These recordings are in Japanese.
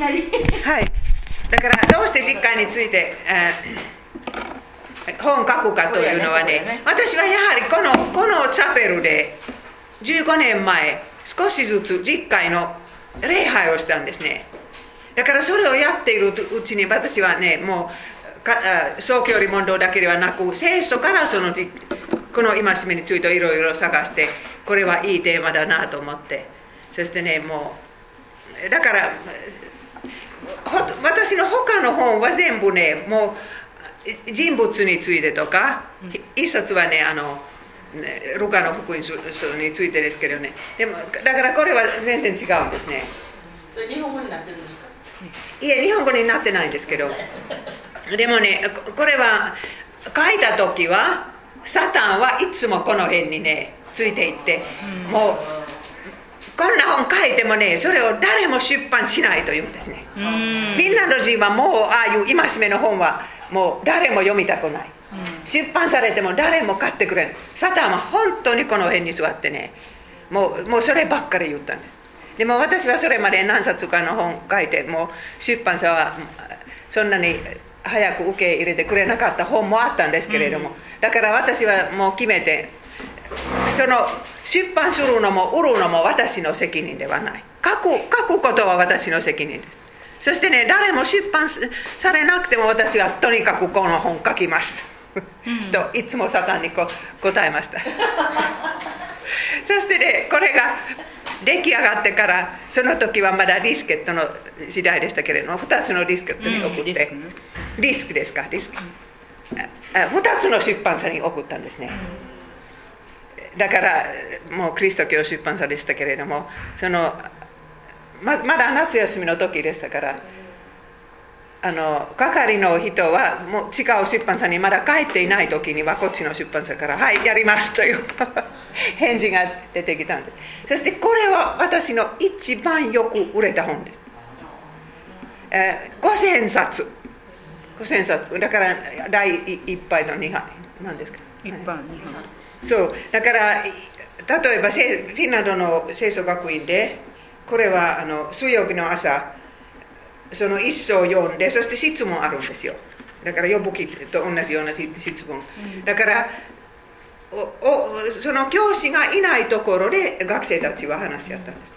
はい。だからどうして実家について、えー本書くかというのはねそうやね私はやはりこのこのチャペルで15年前少しずつ実会の礼拝をしたんですね。だからそれをやっているうちに私はねもうかあ総教理問答だけではなく聖書からそのじこの戒めについていろいろ探してこれはいいテーマだなと思って。そしてねもうだからほ私の他の本は全部ねもう人物についてとか、一冊はねあのねルカの福音書についてですけどね。でもだからこれは全然違うんですね。それ日本語になってるんですか？いえ日本語になってないんですけど。でもねここれは書いた時はサタンはいつもこの辺にねついていって、もうこんな本書いてもねそれを誰も出版しないというんですね。フィンランド人はもうああいう戒めの本はもう誰も読みたくない、出版されても誰も買ってくれないサタンは本当にこの辺に座ってねもうもうそればっかり言ったんです。でも私はそれまで何冊かの本書いてもう出版社はそんなに早く受け入れてくれなかった本もあったんですけれども、だから私はもう決めてその出版するのも売るのも私の責任ではない。書く書くことは私の責任です。そしてね誰も出版されなくても私はとにかくこの本書きます、といつもサタンにこ答えました。そしてねこれが出来上がってからその時はまだリスケットの時代でしたけれども2つのリスケットに送って、うんリスクですかリスク、あ2つの出版社に送ったんですね、だからもうキリスト教出版社でしたけれどもそのままだ夏休みの時でしたからあの係の人はもう違う出版社にまだ帰っていない時にはこっちの出版社から「はいやります」という 返事が出てきたんで。すそしてこれは私の一番よく売れた本です、えー5000冊。5000冊。だから第一杯の2杯何ですか一般日本そう。だからい例えばせフィンランドの聖書学院でこれはあの水曜日の朝その一章読んでそして質問あるんですよ。だから呼ぶ気と同じような質質問、だからおおその教師がいないところで学生たちは話し合ったんです。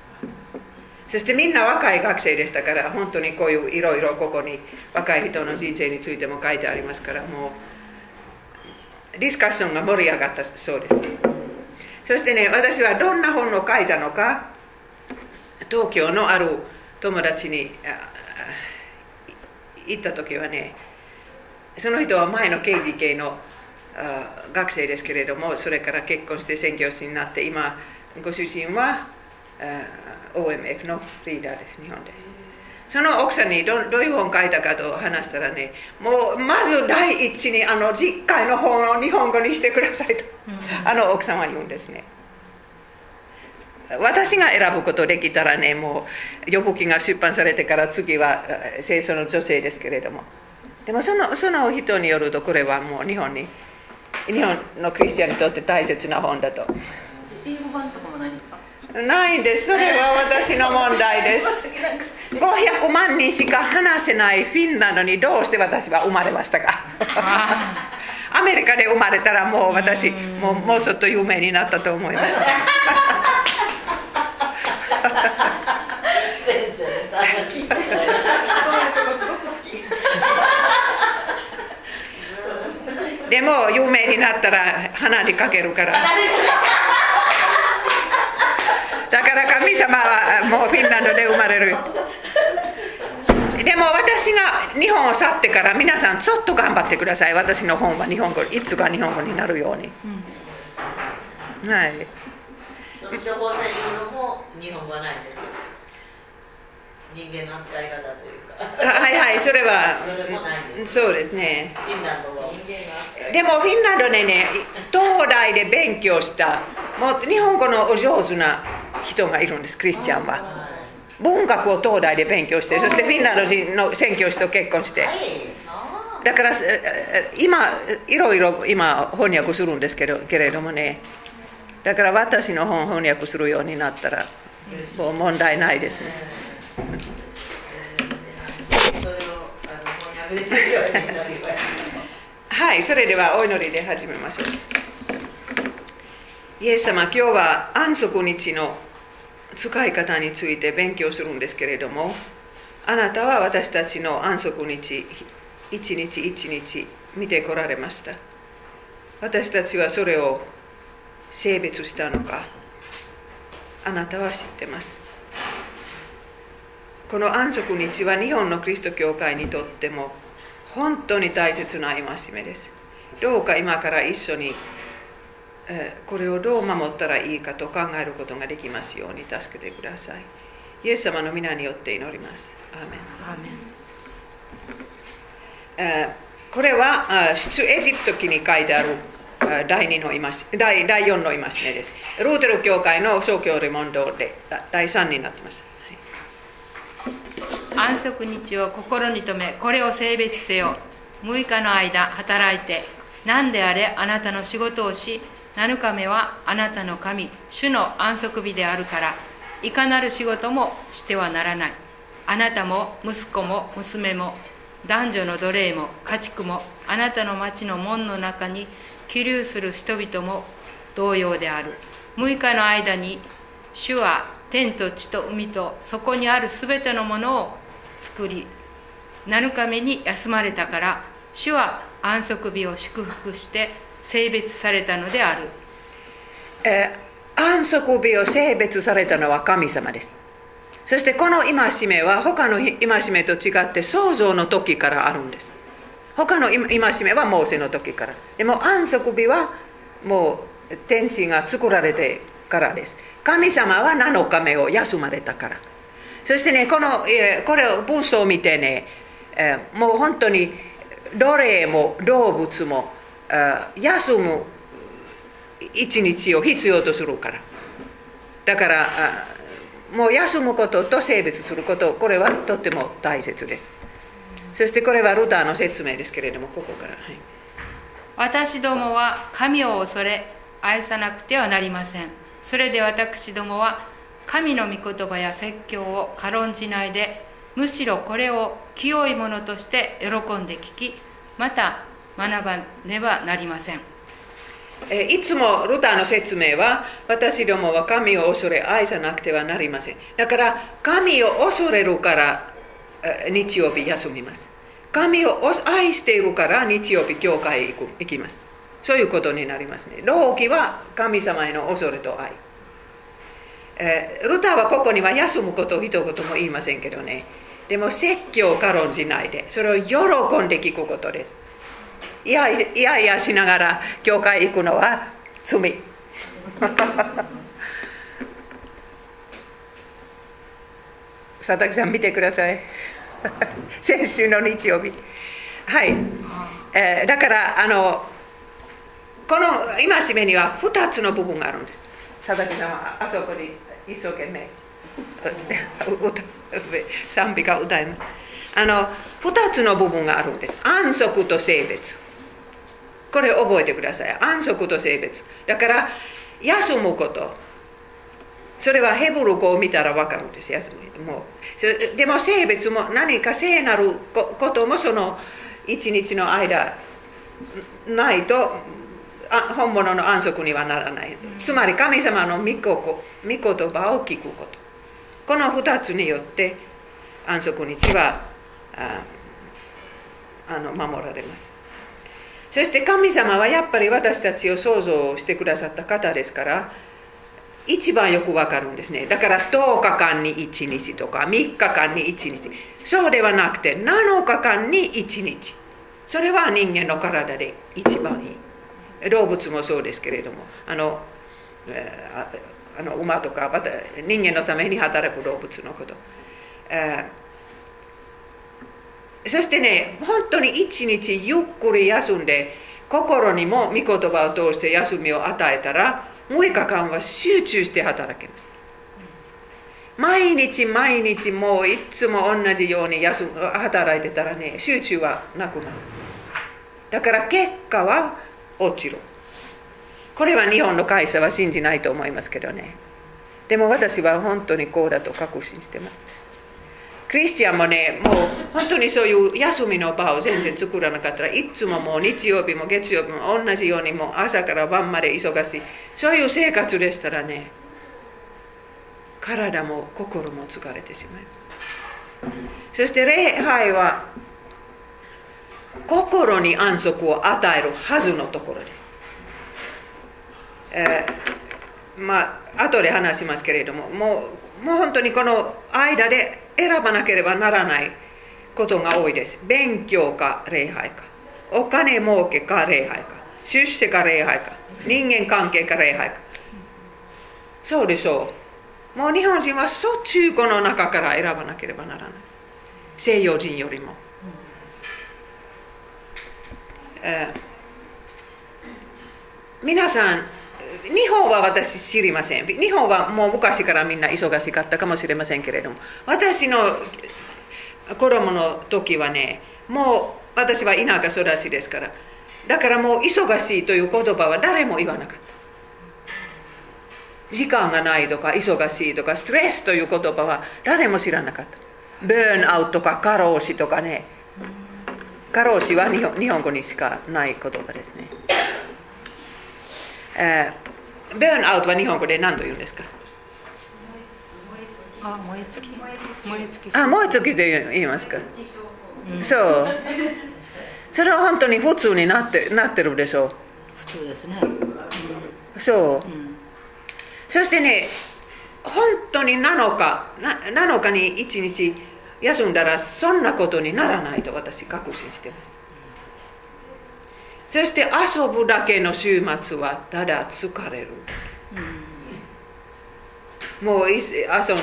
そしてみんな若い学生でしたから本当にこういういろいろここに若い人の人生についても書いてありますからもうディスカッションが盛り上がったそうです。そしてね私はどんな本を書いたのか東京のある友達に行った時はねその人は前の KGK の学生ですけれどもそれから結婚して宣教師になって今ご主人は OMF のリーダーです日本で。その奥さんにどどういう本書いたかと話したらねもうまず第一にあの実会の本を日本語にしてくださいと、あの奥さんは言うんですね。私が選ぶことできたらねもう予報記が出版されてから次はえー清楚の女性ですけれども。でもそのその人によるとこれはもう日本に日本のクリスチャンにとって大切な本だと。英語版とかもないんですか？ないんです。それは私の問題です。500万人しか話せないフィンランドにどうして私は生まれましたか？アメリカで生まれたらもう私もうもうちょっと有名になったと思います。でも有名になったら鼻にかけるから だから神様はもうフィンランドで生まれる。でも私が日本を去ってから皆さんちょっと頑張ってください。私の本は日本語いつか日本語になるように、はい。処方箋いうのも日本語はないんですよ。人間の扱い方という はいはいそれは。そうですね。でもフィンランドでね東大で勉強した。もう日本語のお上手な人がいるんですクリスチャンは。文学を東大で勉強してそしてフィンランド人の宣教師と結婚してだからええ今いろいろ今翻訳するんですけどけれどもね。だから私の本翻訳するようになったらもう問題ないですねめてるようにはい、それではお祈りで始めましょう。イエス様、今日は安息日の使い方について勉強するんですけれども、あなたは私たちの安息日、一日一日見てこられました。私たちはそれを性別したのか、あなたは知ってます。この安息日は日本のキリスト教会にとっても本当に大切な戒めです。どうか今から一緒に、えーこれをどう守ったらいいかと考えることができますように助けてください。イエス様の皆によって祈ります。アーメンアーメンえーこれはあ出エジプト記に書いてあるあ第二の戒第第4の戒めです。ルーテル教会の宗教レモンドでだ第3になってます。安息日を心に留めこれを性別せよ。6日の間働いて何であれあなたの仕事をし7日目はあなたの神主の安息日であるから。いかなる仕事もしてはならない。あなたも息子も娘も男女の奴隷も家畜もあなたの町の門の中に起立する人々も同様である。6日の間に主は天と地と海とそこにあるすべてのものを作り7日目に休まれたから主は安息日を祝福して性別されたのである。えー安息日を性別されたのは神様です。そしてこの戒めは他の戒めと違って創造の時からあるんです。他の戒めはモーセの時から。でも安息日はもう天地が作られてからです。神様は7日目を休まれたから。そしてねこのこれを文章を見てね、えもう本当に奴隷も動物も休む一日を必要とするから。だからもう休むことと性別することこれはとっても大切です。そしてこれはルターの説明ですけれどもここから、はい。私どもは神を恐れ愛さなくてはなりません。それで私どもは神の御言葉や説教を軽んじないでむしろこれを清いものとして喜んで聞きまた学ばねばなりません。いつもルターの説明は私どもは神を恐れ愛さなくてはなりません。だから神を恐れるから日曜日休みます。神を愛しているから日曜日教会へ行く行きます。そういうことになりますね。老期は神様への恐れと愛。えールターはここには休むことを一言も言いませんけどね。でも説教を軽んじないでそれを喜んで聞くことです。いやいやいやしながら教会行くのは罪。佐々木さん見てください。先週の日曜日。はい、えーだからあのこの戒めには2つの部分があるんです。佐々木さんはあそこに一生懸命。賛美歌を歌いますあの2つの部分があるんです。安息と性別。これ覚えてください。安息と性別。だから休むこと。それはヘブル語を見たら分かるんです。休み。もうでも性別も何か聖なることもその一日の間ないと本物の安息にはならない。つまり神様の御言葉を聞くこと。この2つによって安息日はあの守られます。そして神様はやっぱり私たちを創造してくださった方ですから一番よくわかるんですね。だから10日間に1日とか3日間に1日。そうではなくて7日間に1日。それは人間の体で一番いい。動物もそうですけれどもあの,、えーあの馬とか人間のために働く動物のこと、えーそしてね本当に一日ゆっくり休んで心にも御言葉を通して休みを与えたら6日間は集中して働けます。毎日毎日もういつも同じように休働いてたらね集中はなくなる。だから結果は落ちるこれは日本の会社は信じないと思いますけどね。でも私は本当にこうだと確信してます。クリスチャンもねもう本当にそういう休みの場を全然作らなかったらいつももう日曜日も月曜日も同じようにもう朝から晩まで忙しい。そういう生活でしたらね体も心も疲れてしまいます。そして礼拝は心に安息を与えるはずのところです、えー、まあ後で話しますけれどももうもう本当にこの間で選ばなければならないことが多いです。勉強か礼拝か。お金儲けか礼拝か。出世か礼拝か。人間関係か礼拝か。そうでしょう。もう日本人はそっち中古の中から選ばなければならない。西洋人よりも、えー、皆さん日本は私知りません。日本はもう昔からみんな忙しかったかもしれませんけれども。私の子供の時はねもう私は田舎育ちですから。だからもう忙しいという言葉は誰も言わなかった。時間がないとか忙しいとかストレスという言葉は誰も知らなかった。ブーンアウトとか過労死とかね。過労死は日本語にしかない言葉ですね、えー、ブーンアウトは日本語で何と言うんですか？あ燃え尽き。燃え尽き。あ燃え尽きで言いますか、うん、そう。それは本当に普通になってなってるでしょう。普通ですね、うん、そう、うん、そしてね本当に7日7日に1日休んだらそんなことにならないと私確信してます。そして遊ぶだけの週末はただ疲れる、もう遊ん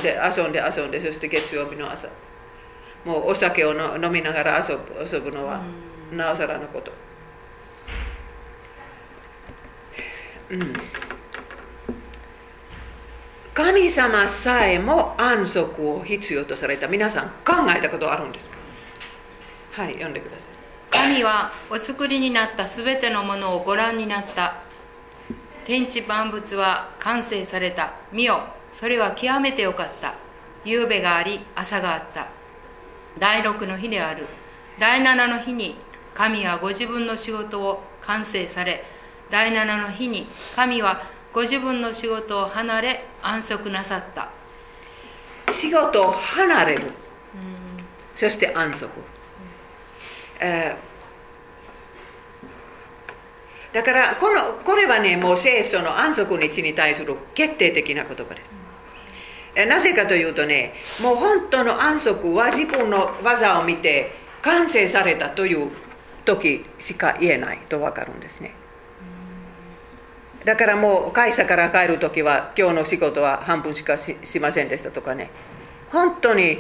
で遊んで遊んでそして月曜日の朝。もうお酒を飲みながら遊ぶ遊ぶのはなおさらのこと、うん、神様さえも安息を必要とされた皆さん考えたことあるんですか？はい読んでください。神はお作りになったすべてのものをご覧になった。天地万物は完成された。見よそれは極めてよかった。夕べがあり朝があった。第六の日である。第七の日に神はご自分の仕事を完成され第七の日に神はご自分の仕事を離れ安息なさった。仕事を離れる、そして安息、えー、だからこのこれはねもう聖書の安息日に対する決定的な言葉です。なぜかというとねもう本当の安息は自分の技を見て完成されたという時しか言えないと分かるんですねだからもう会社から帰る時は今日の仕事は半分しかしませんでしたとかね。本当に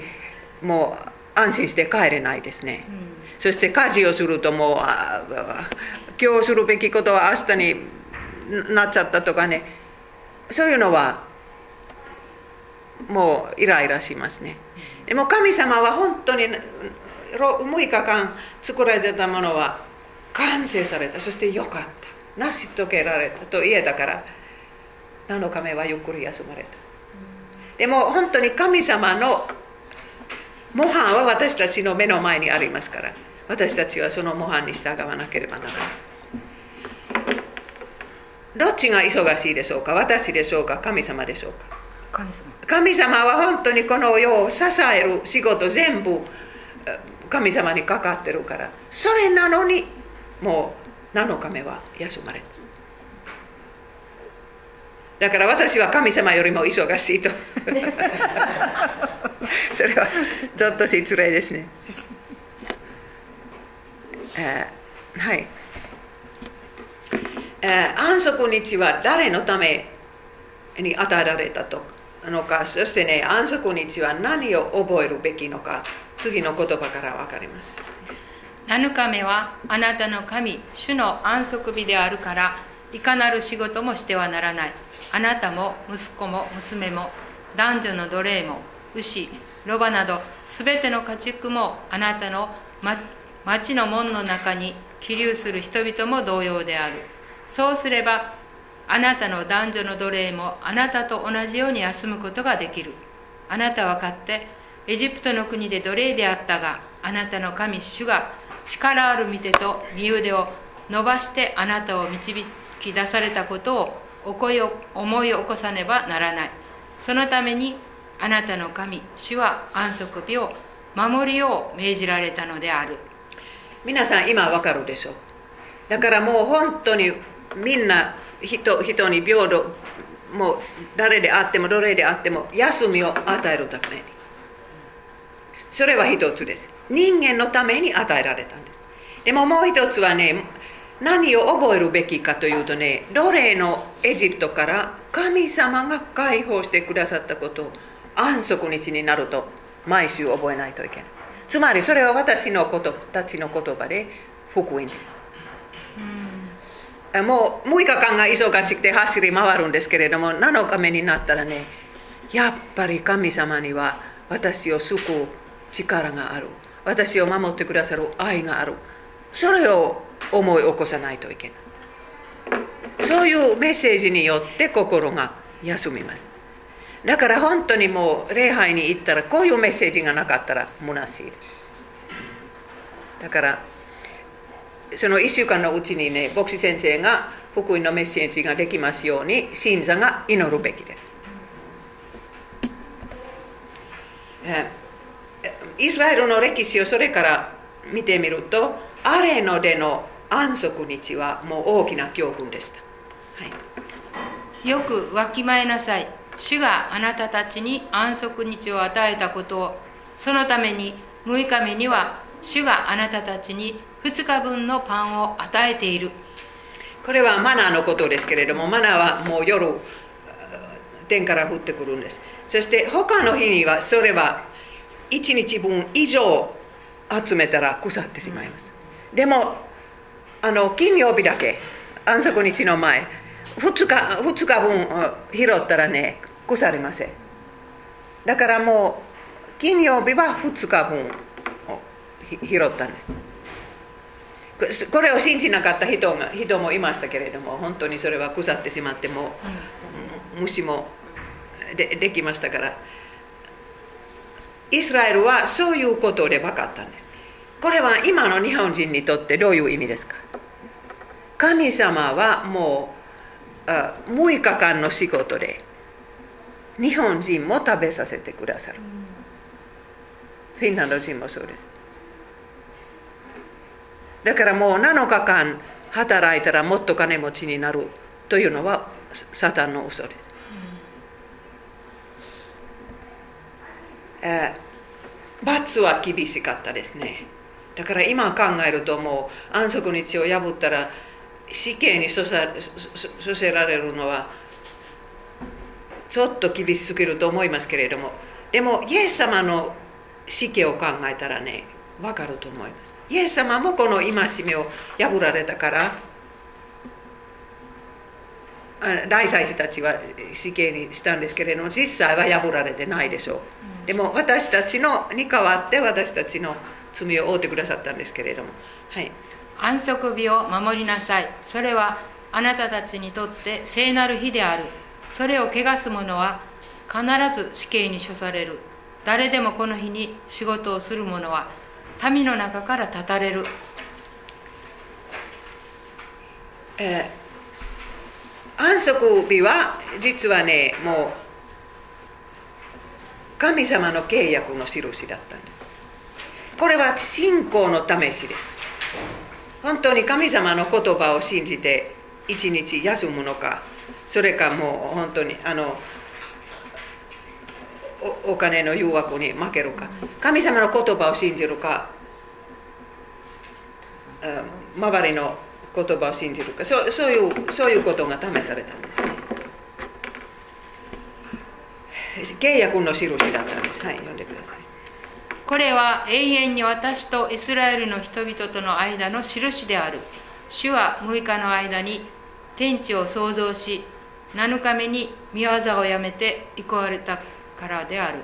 もう安心して帰れないですね、うん、そして家事をするともう今日するべきことは明日になっちゃったとかね。そういうのはもうイライラしますね。でも神様は本当に6日間作られてたものは完成された。そしてよかった成し遂げられたと言えたから7日目はゆっくり休まれた。でも本当に神様の模範は私たちの目の前にありますから私たちはその模範に従わなければならない。どっちが忙しいでしょうか私でしょうか神様でしょうか。神様。神様は本当にこの世を支える仕事全部神様にかかってるからそれなのにもう7日目は休まれ？ただから私は神様よりも忙しいと。それはちょっと失礼ですね、えー、はい、えー、安息日は誰のために与えられたと？のかそしてね安息日は何を覚えるべきのか？次の言葉から分かります7日目はあなたの神主の安息日であるからいかなる仕事もしてはならない。あなたも息子も娘も男女の奴隷も牛ロバなどすべての家畜もあなたの町の門の中に起立する人々も同様である。そうすればあなたの男女の奴隷もあなたと同じように休むことができる。あなたは買ってエジプトの国で奴隷であったがあなたの神主が力ある御手と身腕を伸ばしてあなたを導き出されたことを思い起こさねばならない。そのためにあなたの神主は安息日を守るよう命じられたのである。皆さん今わかるでしょう。だからもう本当にみんな人人に平等もう誰であっても奴隷であっても休みを与えるために。それは一つです。人間のために与えられたんです。でももう一つはね何を覚えるべきかというとね奴隷のエジプトから神様が解放してくださったことを安息日になると毎週覚えないといけない。つまりそれは私のことたちの言葉で福音です。もう6日間が忙しくて走り回るんですけれども7日目になったらねやっぱり神様には私を救う力がある私を守ってくださる愛がある。それを思い起こさないといけない。そういうメッセージによって心が休みます。だから本当にもう礼拝に行ったらこういうメッセージがなかったら虚しい。ですだからその1週間のうちにね牧師先生が福音のメッセージができますように信者が祈るべきです。イスラエルの歴史をそれから見てみるとアレノでの安息日はもう大きな教訓でした、はい、よくわきまえなさい。主があなたたちに安息日を与えたことを。そのために6日目には主があなたたちに2日分のパンを与えている。これはマナーのことですけれどもマナーはもう夜天から降ってくるんです。そして他の日にはそれは1日分以上集めたら腐ってしまいます。でもあの金曜日だけ安息日の前2日 ,2 日分拾ったらね腐りません。だからもう金曜日は2日分拾ったんです。これを信じなかった人が人もいましたけれども本当にそれは腐ってしまっても、虫もでできましたからイスラエルはそういうことで分かったんです。これは今の日本人にとってどういう意味ですか？神様はもう6日間の仕事で日本人も食べさせてくださる。フィンランド人もそうです。だからもう7日間働いたらもっと金持ちになるというのはサタンの嘘です、え、罰は厳しかったですね。だから今考えるともう安息日を破ったら死刑に処せられるのはちょっと厳しすぎると思いますけれども。でもイエス様の死刑を考えたらね分かると思います。イエス様もこの戒めを破られたから大祭司たちは死刑にしたんですけれども実際は破られてないでしょう。でも私たちのに代わって私たちの罪を負ってくださったんですけれども、はい、安息日を守りなさい。それはあなたたちにとって聖なる日である。それを汚す者は必ず死刑に処される。誰でもこの日に仕事をする者は民の中から断たれる、えー、安息日は実はねもう神様の契約の印だったんです。これは信仰の試しです。本当に神様の言葉を信じて一日休むのかそれかもう本当にあのお金の誘惑に負けるか神様の言葉を信じるか周りの言葉を信じるかそうそういうそういうことが試されたんですね契約の印だったんですはい。読んでください。これは永遠に私とイスラエルの人々との間の印である。主は6日の間に天地を創造し7日目に御業をやめて行われたからである。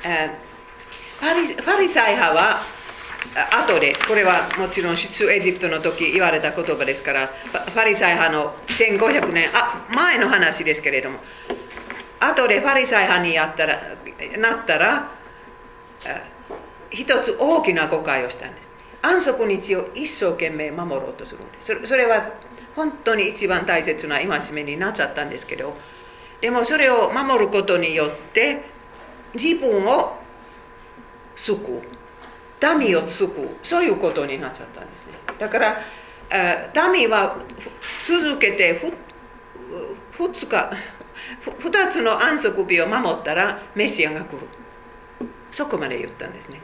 ファリサイ派は後でこれはもちろん出エジプトの時言われた言葉ですからファリサイ派の1500年あ前の話ですけれども後でファリサイ派にやったらなったら一つ大きな誤解をしたんです。安息日を一生懸命守ろうとするんです。それは本当に一番大切な戒めになっちゃったんですけどでもそれを守ることによって自分を救う民を救うそういうことになっちゃったんですね。だから民は続けて2日2つの安息日を守ったらメシアが来る。そこまで言ったんですね。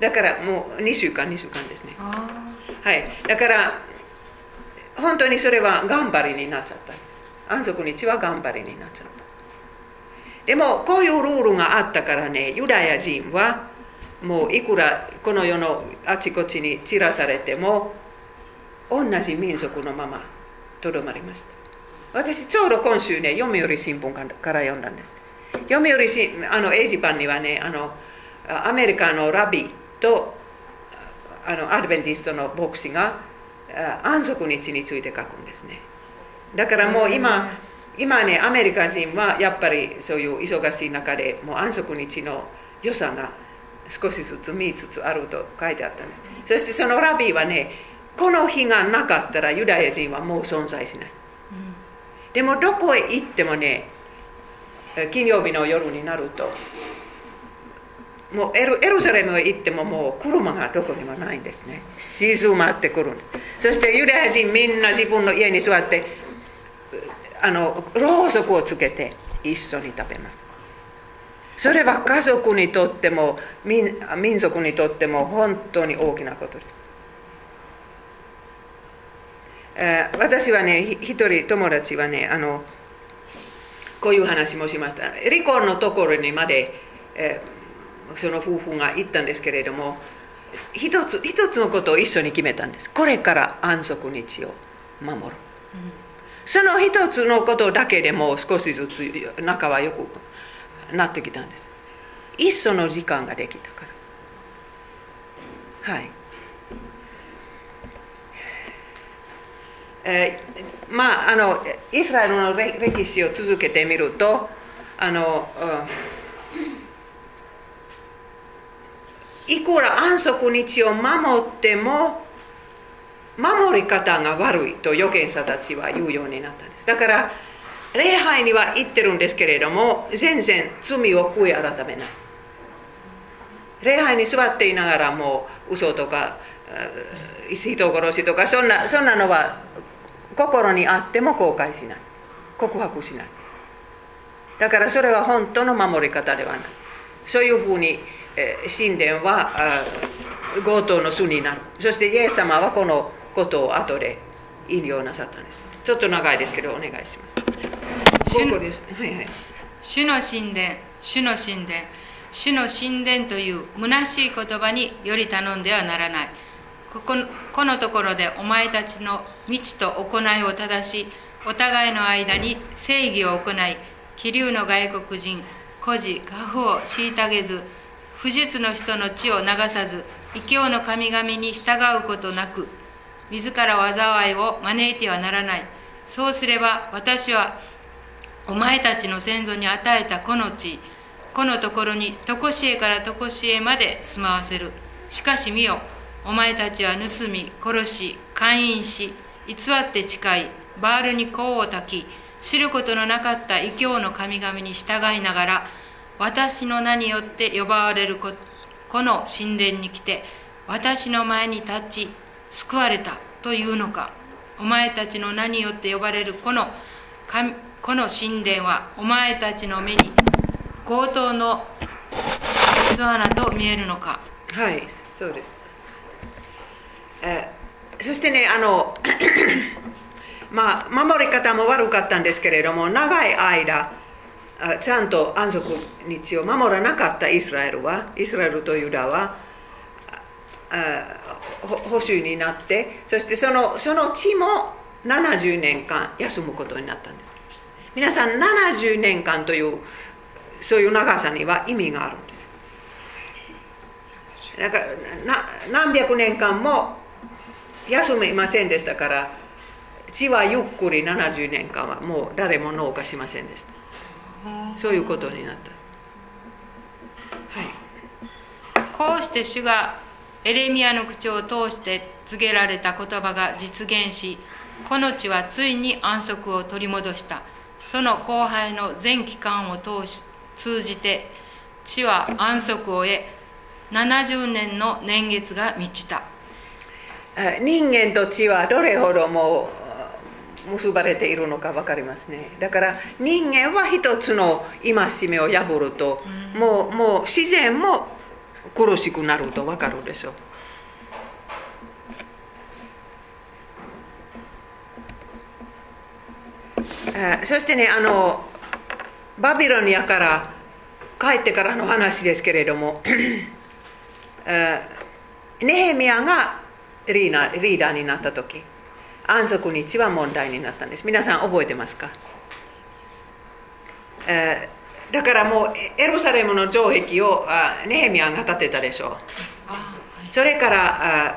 だからもう2週間2週間ですね。はい。だから本当にそれは頑張りになっちゃった。安息日は頑張りになっちゃった。でもこういうルールがあったからねユダヤ人はもういくらこの世のあちこちに散らされても同じ民族のままとどまりました私ちょうど今週ね読売新聞から読んだんです。読売新あの英字版にはねあのアメリカのラビとあのアドベンティストの牧師が安息日について書くんですね。だからもう今、今ねアメリカ人はやっぱりそういう忙しい中でもう安息日の良さが少しずつ見つつあると書いてあったんです。そしてそのラビーはねこの日がなかったらユダヤ人はもう存在しない、うん、でもどこへ行ってもね金曜日の夜になるともうエルエルサレムへ行ってももう車がどこにもないんですね。静まってくるそしてユダヤ人みんな自分の家に座ってあのろうそくをつけて一緒に食べます。それは家族にとっても民族にとっても本当に大きなことです、私はね一人友達はねあのこういう話もしました。離婚のところにまで、えー、その夫婦が行ったんですけれども一つ一つのことを一緒に決めたんです。これから安息日を守る、うん、その一つのことだけでも少しずつ仲はよくなってきたんです。一緒の時間ができたから。はいえー、まああのイスラエルの歴史を続けてみるとあの、いくら安息日を守っても守り方が悪いと預言者たちは言うようになったんです。だから礼拝には行ってるんですけれども全然罪を悔い改めない。礼拝に座っていながらも嘘とか人殺しとかそんなそんなのは心にあっても後悔しない。告白しない。だからそれは本当の守り方ではない。そういうふうに、えー、神殿は強盗の巣になる。そしてイエス様はこのことを後で引用なさったんです。ちょっと長いですけどお願いします。主のはいはい、主の神殿主の神殿主の神殿という虚しい言葉により頼んではならないこここのところでお前たちの道と行いを正しお互いの間に正義を行い気流の外国人孤児家父を虐げず不実の人の血を流さず異教の神々に従うことなく自ら災いを招いてはならない。そうすれば私はお前たちの先祖に与えたこの地このところに常しえから常しえまで住まわせる。しかし見よお前たちは盗み殺し勧誘し偽って誓いバールに香を焚き知ることのなかった異教の神々に従いながら私の名によって呼ばれるこの神殿に来て私の前に立ち救われたというのか。お前たちの名によって呼ばれるこの神この神殿はお前たちの目に強盗の巣穴と見えるのか。はいそうです。えそしてねあの まあ守り方も悪かったんですけれども長い間ちゃんと安息日を守らなかったイスラエルはイスラエルとユダは保守になってそしてそのその地も70年間休むことになったんです。皆さん70年間というそういう長さには意味があるんです。だから何百年間も休みませんでしたから地はゆっくり70年間はもう誰も農家しませんでした。そういうことになった。はい。こうして主がエレミアの口を通して告げられた言葉が実現しこの地はついに安息を取り戻した。その後輩の全期間を通し通じて地は安息を得70年の年月が満ちた。人間と地はどれほどもう結ばれているのか分かりますね。だから人間は一つの戒めを破ると、もうもう自然も苦しくなると分かるでしょう。えーそしてねあのバビロニアから帰ってからの話ですけれども、えーネヘミヤがリーナリーダーになった時安息日は問題になったんです皆さん覚えてますか、えーだからもうエルサレムの城壁をあネヘミヤが建てたでしょうそれからあ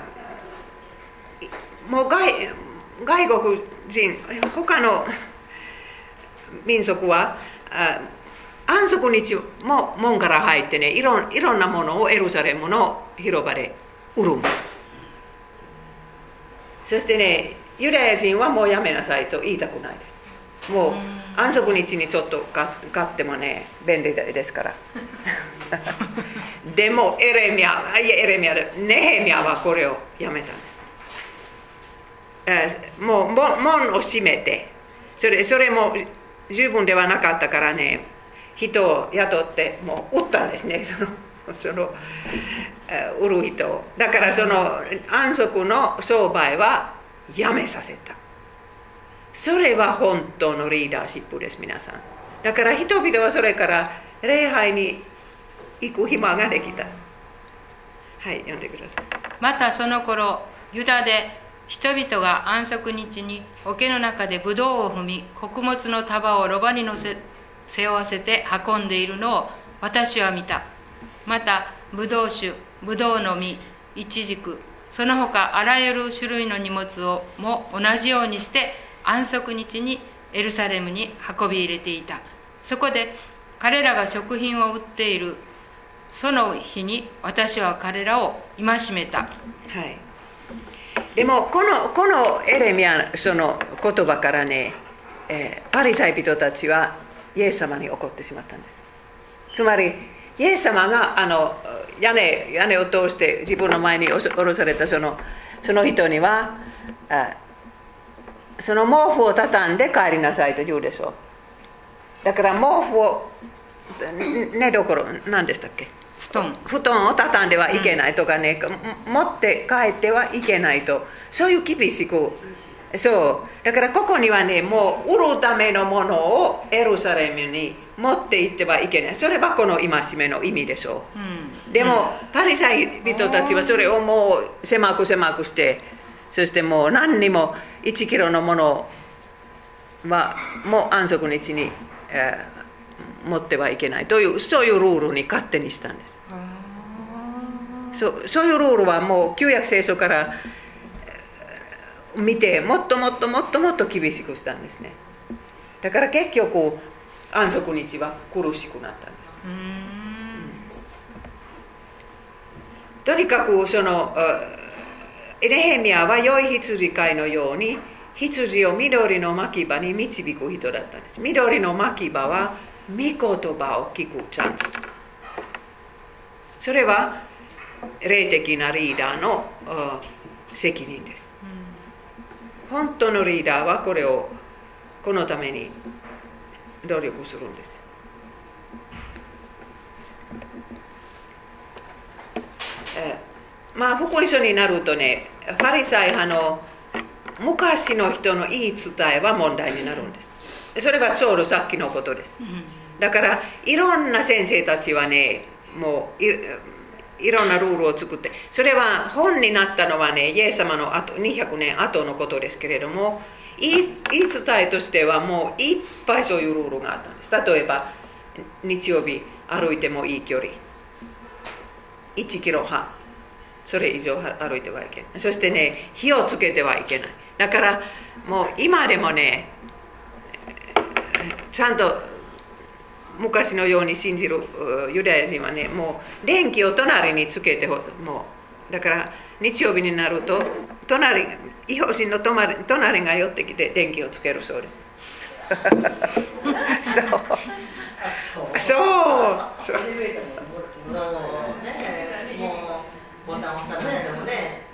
もう外外国人他の民族はあ安息日も門から入ってねいろんいろんなものをエルサレムの広場で売るんですそしてねユダヤ人はもうやめなさいと言いたくないです。もう安息日にちょっと買買ってもね便利ですから。でもエレミアあいやエレミアでネヘミアはこれをやめたんです。えーもう門門を閉めてそれそれも十分ではなかったからね人を雇ってもう売ったんですね。その そのえー売る人だからその安息の商売はやめさせた。それは本当のリーダーシップです皆さん。だから人々はそれから礼拝に行く暇ができた。はい読んでください。またその頃ユダで人々が安息日に桶の中でブドウを踏み穀物の束をロバに乗せ背負わせて運んでいるのを私は見た。またブドウ酒ブドウの実イチジク。その他あらゆる種類の荷物をも同じようにして安息日にエルサレムに運び入れていた。そこで彼らが食品を売っているその日に私は彼らを戒めた。はい、でもこのこのエレミアその言葉からね、えーパリサイ人たちはイエス様に怒ってしまったんです。つまりイエス様があの屋根屋根を通して自分の前に下ろされたそのその人にはあその毛布を畳んで帰りなさいと言うでしょう。だから毛布を寝どころ何でしたっけ？布団。布団を畳んではいけないとかね、持って帰ってはいけないと。そういう厳しくそう。だからここにはねもう売るためのものをエルサレムに持って行ってはいけない。それはこの戒めの意味でしょう。ん。うでも、パリサイ人たちはそれをもう狭く狭くしてそしてもう何にも1キロのものはもう安息日に、えー持ってはいけないというそういうルールに勝手にしたんです。そうそういうルールはもう旧約聖書からえー見てもっともっともっともっと厳しくしたんですね。だから結局安息日は苦しくなったんですうーんとにかくそのあエレヘミアは良い羊飼いのように羊を緑の牧場に導く人だったんです緑の牧場は御言葉を聞くチャンスそれは霊的なリーダーのあ責任です本当のリーダーはこれをこのために努力するんです。えーまあ福音書になるとねパリサイ派の昔の人の言い伝えは問題になるんです。それはちょうどさっきのことです。だからいろんな先生たちはねもういいろんなルールを作ってそれは本になったのはねイエス様の後200年後のことですけれども言い伝えとしてはもういっぱいそういうルールがあったんです。例えば日曜日歩いてもいい距離。1キロ半。それ以上歩いてはいけない。そしてね火をつけてはいけない。だからもう今でもねちゃんと昔のように信じるユダヤ人はねもう電気を隣につけてもうだから日曜日になると隣違法人の隣隣が寄ってきて電気をつけるそうです。そう。そう。そう。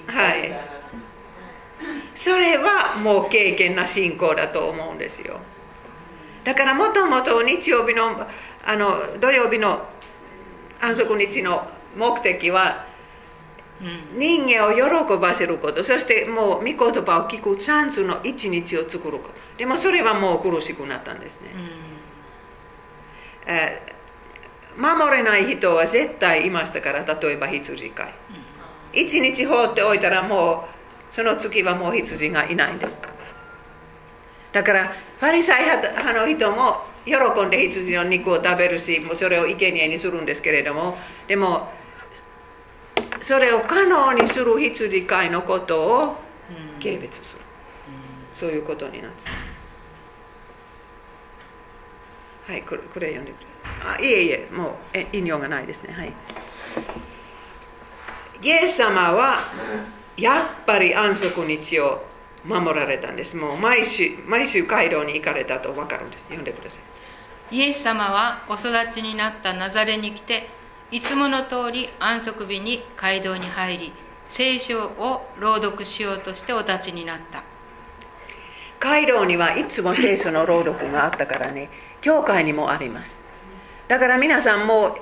はい。それはもう経験な信仰だと思うんですよ。だからもともと日曜日のあの土曜日の安息日の目的はうん人間を喜ばせること。そしてもう御言葉を聞くチャンスの一日を作ること。でもそれはもう苦しくなったんですね、えー守れない人は絶対いましたから例えば羊飼い。一日放っておいたらもうその月はもう羊がいないんです。だからファリサイ派の人も喜んで羊の肉を食べるしもうそれを生贄にするんですけれどもでもそれを可能にする羊飼いのことをうん。軽蔑する。そういうことになって。はいこれこれ読んでください。あいえいえもうえ引用がないですね。はい。イエス様はやっぱり安息日を守られたんです。もう毎週毎週街道に行かれたと分かるんです。読んでください。イエス様はお育ちになったナザレに来ていつもの通り安息日に街道に入り聖書を朗読しようとしてお立ちになった。街道にはいつも聖書の朗読があったからね。教会にもあります。だから皆さんも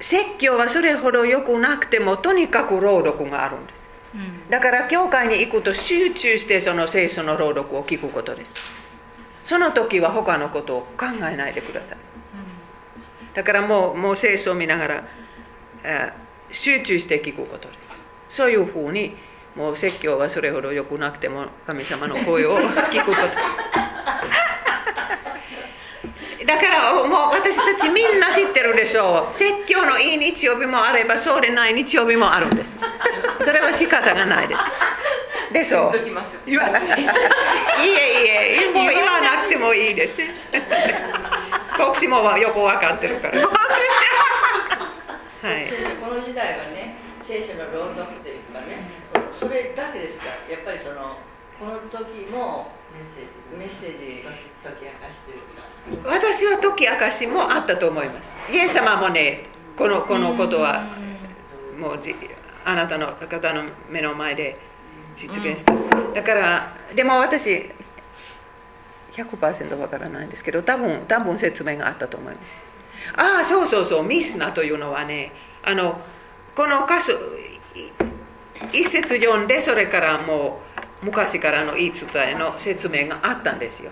説教はそれほど良くなくてもとにかく朗読があるんです。うん。だから教会に行くと集中してその聖書の朗読を聞くことです。その時は他のことを考えないでくださいだからもうもう聖書を見ながら、集中して聞くことです。そういうふうにもう説教はそれほど良くなくても神様の声を聞くこと。だからもう私たちみんな知ってるでしょう。説教のいい日曜日もあればそうでない日曜日もあるんです。それは仕方がないです。でしょう。言わないいえいえもう言わなくてもいいです。牧師もよく分かってるから。はい。この時代はね聖書の朗読というかねそれだけですかやっぱりそのこの時もメッセージ。メッセージ解き明かしてる私は時明かしもあったと思います。イエス様もねこのこのことはもうあなたの方の目の前で実現した、だからでも私100%わからないんですけど多分多分説明があったと思います。ああそうそうそうミスナというのはねあのこの箇所一節読んでそれからもう昔からの言い伝えの説明があったんですよ。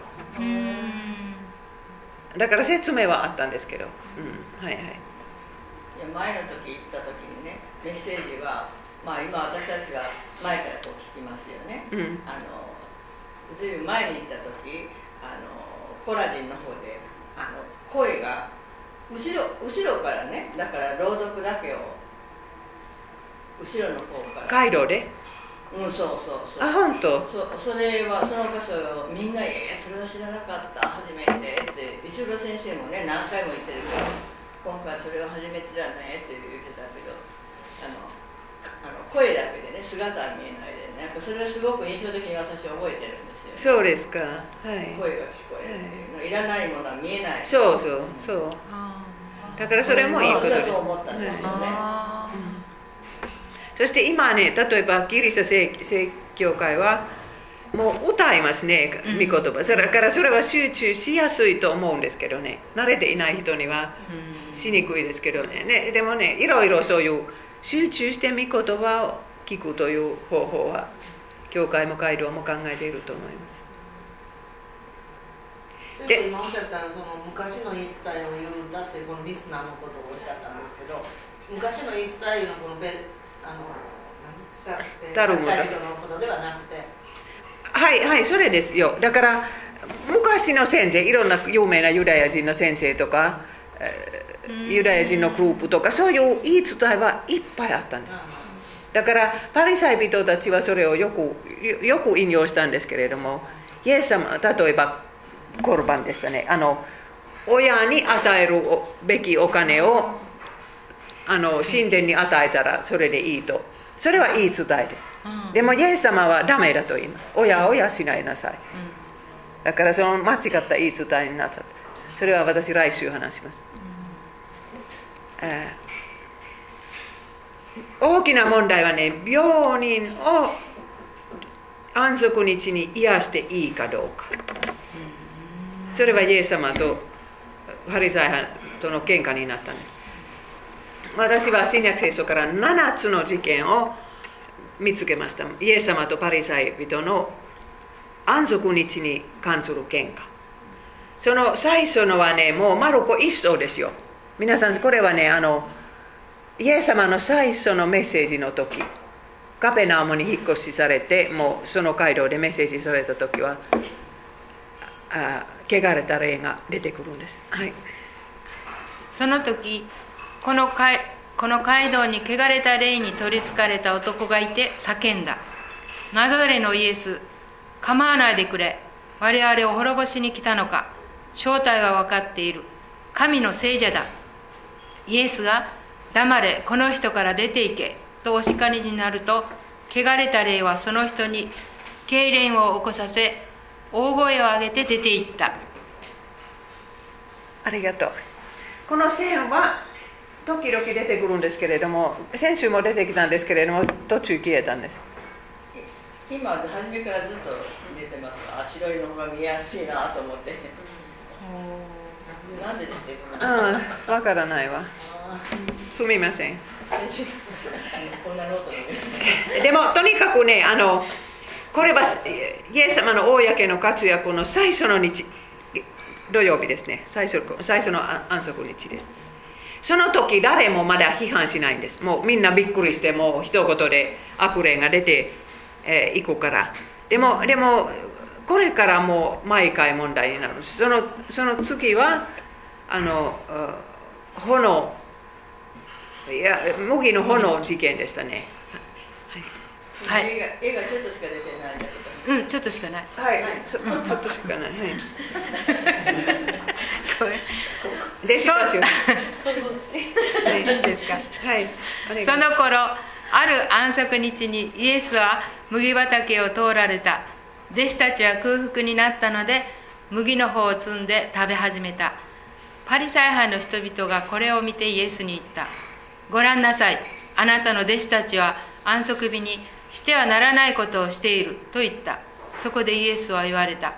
だから説明はあったんですけど、うん、はいはい。いや前の時行った時にねメッセージはまあ今私たちは前からこう聞きますよね、うん。あのずいぶん前に行った時あのコラジンの方であの声が後ろ後ろからねだから朗読だけを後ろの方から。街道で？うんそうそうそう。あ本当？そそれはその箇所をみんな「いやいやそれは知らなかった初めて」って石黒先生もね何回も言ってるけど今回それは初めてだねって言ってたけどあのあの声だけでね姿は見えないでねやっぱそれはすごく印象的に私は覚えてるんですよ、そうですか。はい。声が聞こえるっていうの。い。らないものは見えない。そうそうそう。だからそれもいいことです。そう思ったんですよね、あそして今ね例えばギリシャ正正教会はもう歌いますねうん。御言葉。それからそれは集中しやすいと思うんですけどね。慣れていない人にはしにくいですけどね。ねでもねいろいろそういう集中して御言葉を聞くという方法は教会も街道も考えていると思います。先生今おっしゃったその昔の言い伝えを言うんだってこのリスナーのことをおっしゃったんですけど昔の言い伝えのこのベあのタルムだはなくて。はいはいそれですよ。だから昔の先生いろんな有名なユダヤ人の先生とかえーユダヤ人のグループとかそういう言い伝えはいっぱいあったんです。だからパリサイ人たちはそれをよくよよく引用したんですけれどもイエス様例えばコルバンでしたね。あの親に与えるべきお金をあの神殿に与えたらそれでいいと。それは言い伝えです、うん。でもイエス様はダメだと言います。親を養いなさい。だからその間違った言い伝えになっちゃったそれは私来週話します、えー大きな問題はね病人を安息日に癒していいかどうか。それはイエス様とファリサイ派との喧嘩になったんです私は新約聖書から7つの事件を見つけました。イエス様とパリサイ人の安息日に関する喧嘩。その最初のはねもうマルコ一章ですよ。皆さんこれはねあのイエス様の最初のメッセージの時。カペナウムに引っ越しされてもうその街道でメッセージされた時はあ汚れた霊が出てくるんです。はい。その時この街この街道に汚れた霊に取りつかれた男がいて叫んだ。ナザレのイエス構わないでくれ。我々を滅ぼしに来たのか。正体は分かっている。神の聖者だ。イエスが黙れこの人から出て行けとお叱りになると汚れた霊はその人に痙攣を起こさせ大声を上げて出て行った。ありがとう。この線は時々出てくるんですけれども先週も出てきたんですけれども途中消えたんです。今初めからずっと出てます。白いの方が見やすいなと思って。なんで出てくるの？ああわからないわ。すみません。でもとにかくねあのこれはイエス様の公の活躍の最初の日土曜日ですね。最初最初の安息日ですその時誰もまだ批判しないんです。もうみんなびっくりしてもう一言で悪霊が出てい、えー、くから。でもでもこれからもう毎回問題になるそのその次はあの炎。いや麦の炎事件でしたね。はい。絵が絵がちょっとしか出てないんだけどうんちょっとしかない。はい、ちょちょっとしかない。はい。弟子たちを。はい、いい ですか。はい。その頃ある安息日にイエスは麦畑を通られた。弟子たちは空腹になったので麦の方を摘んで食べ始めた。パリサイ派の人々がこれを見てイエスに言った。ご覧なさい。あなたの弟子たちは安息日にしてはならないことをしていると言った。そこでイエスは言われた。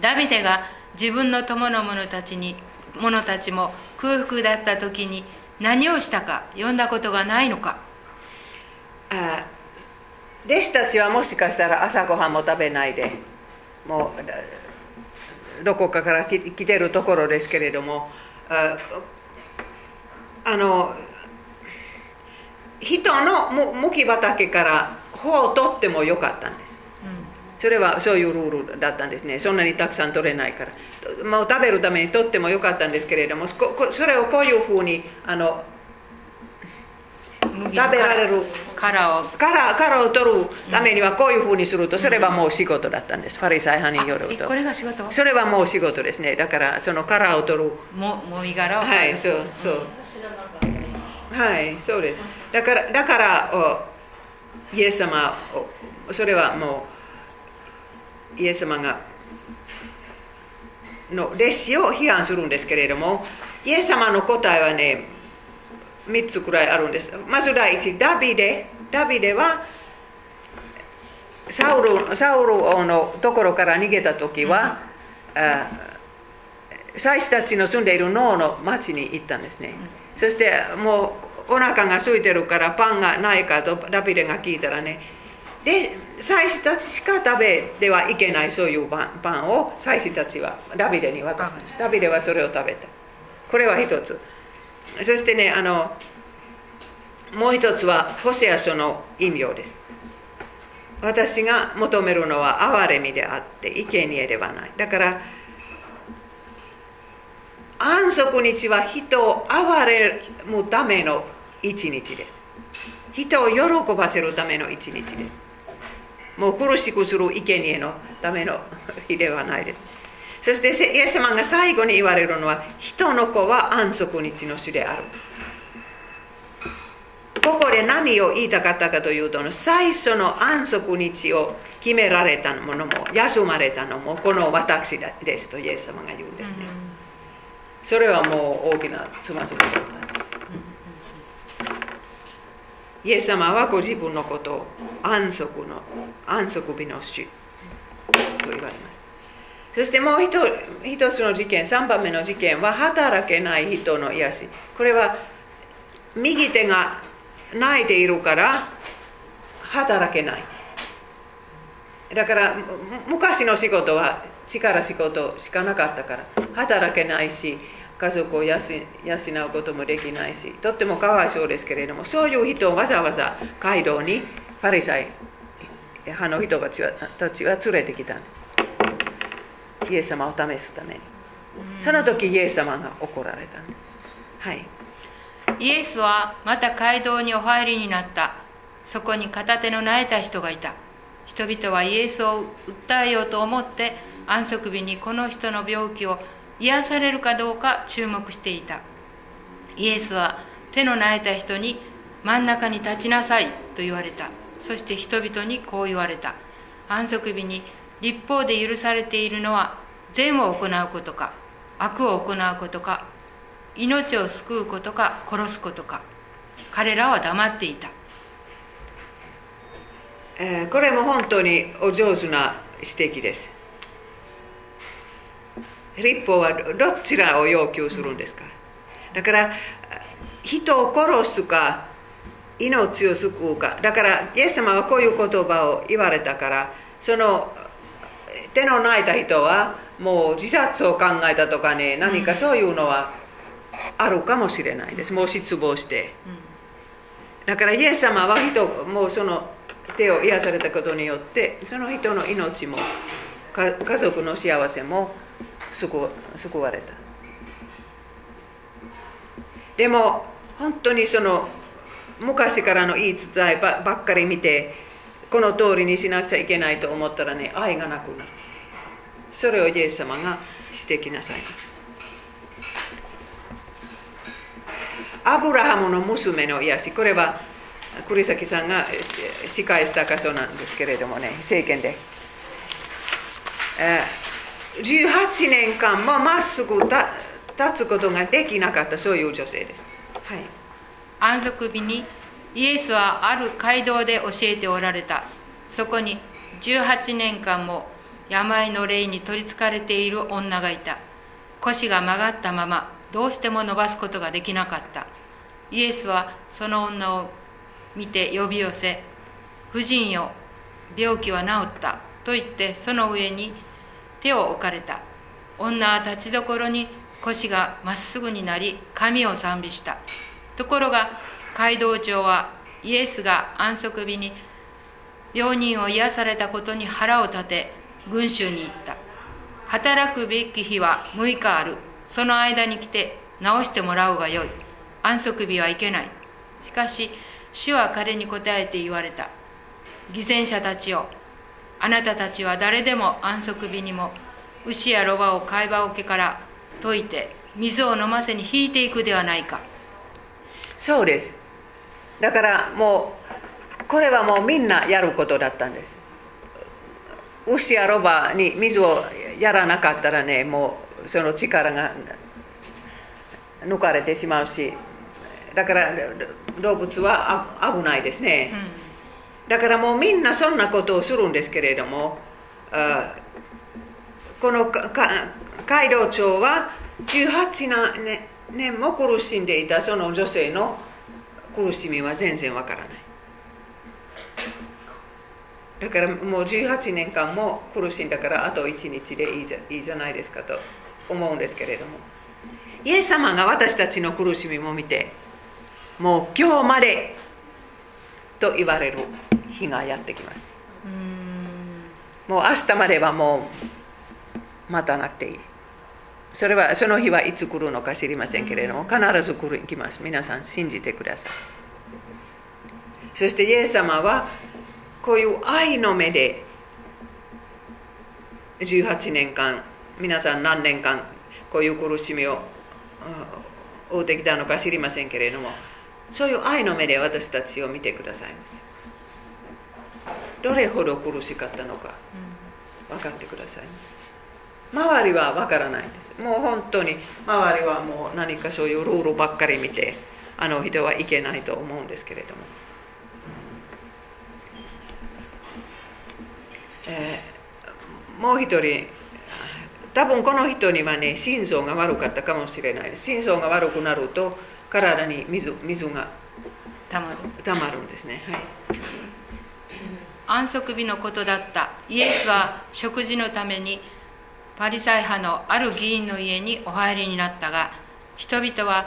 ダビデが自分の友の者たちに者たちも空腹だった時に何をしたか読んだことがないのか。あ弟子たちはもしかしたら朝ごはんも食べないで、もうどこかから来てるところですけれども、あの人のむ麦畑から穂を取ってもよかったんです。それはそういうルールだったんですね。そんなにたくさん取れないから。もう食べるために取ってもよかったんですけれどもそれをこういうふうにあの食べられる殻を。殻殻を取るためにはこういうふうにするとそれはもう仕事だったんです。ファリサイ派によると。これが仕事？それはもう仕事ですね。だからその殻を取る。ももみ殻を。はいそうそう。知らなかったはいそうです。だからだからおイエス様おそれはもうイエス様がの弟子を批判するんですけれどもイエス様の答えはね3つくらいあるんです。まず第一ダビデ。ダビデはサウルサウル王のところから逃げた時は、あ祭司たちの住んでいるノーの町に行ったんですね、そしてもうお腹が空いてるからパンがないかとダビデが聞いたらねで祭司たちしか食べてはいけないそういうパンパンを祭司たちはダビデに渡すんです。ダビデはそれを食べた。これは一つ。そしてねあのもう一つはホセア書の引用です。私が求めるのは憐れみであって生贄ではない。だから安息日は人を憐れむための一日です。人を喜ばせるための一日です。もう苦しくする生贄のための日ではないです。そしてイエス様が最後に言われるのは人の子は安息日の主である。ここで何を言いたかったかというと最初の安息日を決められたものも休まれたのもこの私ですとイエス様が言うんですね、それはもう大きなつまずきだったイエス様はご自分のことを安息の安息日の主と言われます。そしてもう一一つの事件3番目の事件は働けない人の癒し。これは右手が泣いているから働けない。だから昔の仕事は力仕事しかなかったから働けないし家族を養うこともできないしとってもかわいそうですけれどもそういう人をわざわざ街道にパリサイ派の人たちはたちは連れてきた。イエス様を試すために。その時イエス様が怒られたんです。はい。イエスはまた街道にお入りになった。そこに片手の苗えた人がいた。人々はイエスを訴えようと思って安息日にこの人の病気を癒されるかどうか注目していた。イエスは手の苗えた人に真ん中に立ちなさいと言われた。そして人々にこう言われた。安息日に立法で許されているのは善を行うことか悪を行うことか命を救うことか殺すことか。彼らは黙っていた、えー、これも本当にお上手な指摘です。立法はどちらを要求するんですか？だから人を殺すか命を救うか。だからイエス様はこういう言葉を言われたからその手の泣いた人はもう自殺を考えたとかね何かそういうのはあるかもしれないです。もう失望して、だからイエス様は人もうその手を癒されたことによってその人の命も家族の幸せも救われた。でも本当にその昔からの言い伝えばっかり見てこの通りにしなくちゃいけないと思ったらね愛がなくなる。それをイエス様がしてきなさい。アブラハムの娘の癒し。これは栗崎さんが司会した箇所なんですけれどもね政権で、え18年間もまっすぐ立つことができなかったそういう女性です、はい、安息日にイエスはある街道で教えておられた。そこに18年間も病の霊に取りつかれている女がいた。腰が曲がったままどうしても伸ばすことができなかった。イエスはその女を見て呼び寄せ「婦人よ病気は治った」と言ってその上に手を置かれた。女は立ちどころに腰がまっすぐになり神を賛美した。ところが街道長はイエスが安息日に病人を癒されたことに腹を立て群衆に言った。働くべき日は6日ある。その間に来て治してもらうがよい。安息日はいけない。しかし主は彼に答えて言われた。偽善者たちよあなたたちは誰でも安息日にも牛やロバを貝羽桶から解いて水を飲ませに引いていくではないか。そうです。だからもうこれはもうみんなやることだったんです。牛やロバに水をやらなかったらねもうその力が抜かれてしまうしだから動物は危ないですね、うんだからもうみんなそんなことをするんですけれどもこの街道長は18年も苦しんでいたその女性の苦しみは全然わからない。だからもう18年間も苦しんだからあと1日でいいじゃいいじゃないですかと思うんですけれども。イエス様が私たちの苦しみも見てもう今日までと言われる。日がやってきます。もう明日まではもう待たなくていい。それはその日はいつ来るのか知りませんけれども必ず来る来ます。皆さん信じてください。そしてイエス様はこういう愛の目で18年間皆さん何年間こういう苦しみを負ってきたのか知りませんけれどもそういう愛の目で私たちを見てくださいますどれほど苦しかったのか分かってください周りは分からないんです。もう本当に周りはもう何かそういうルールばっかり見てあの人はいけないと思うんですけれども、えー、もう一人多分この人にはね心臓が悪かったかもしれない。心臓が悪くなると体に水水がたまる。たまるんですね。はい安息日のことだった。イエスは食事のためにパリサイ派のある議員の家にお入りになったが人々は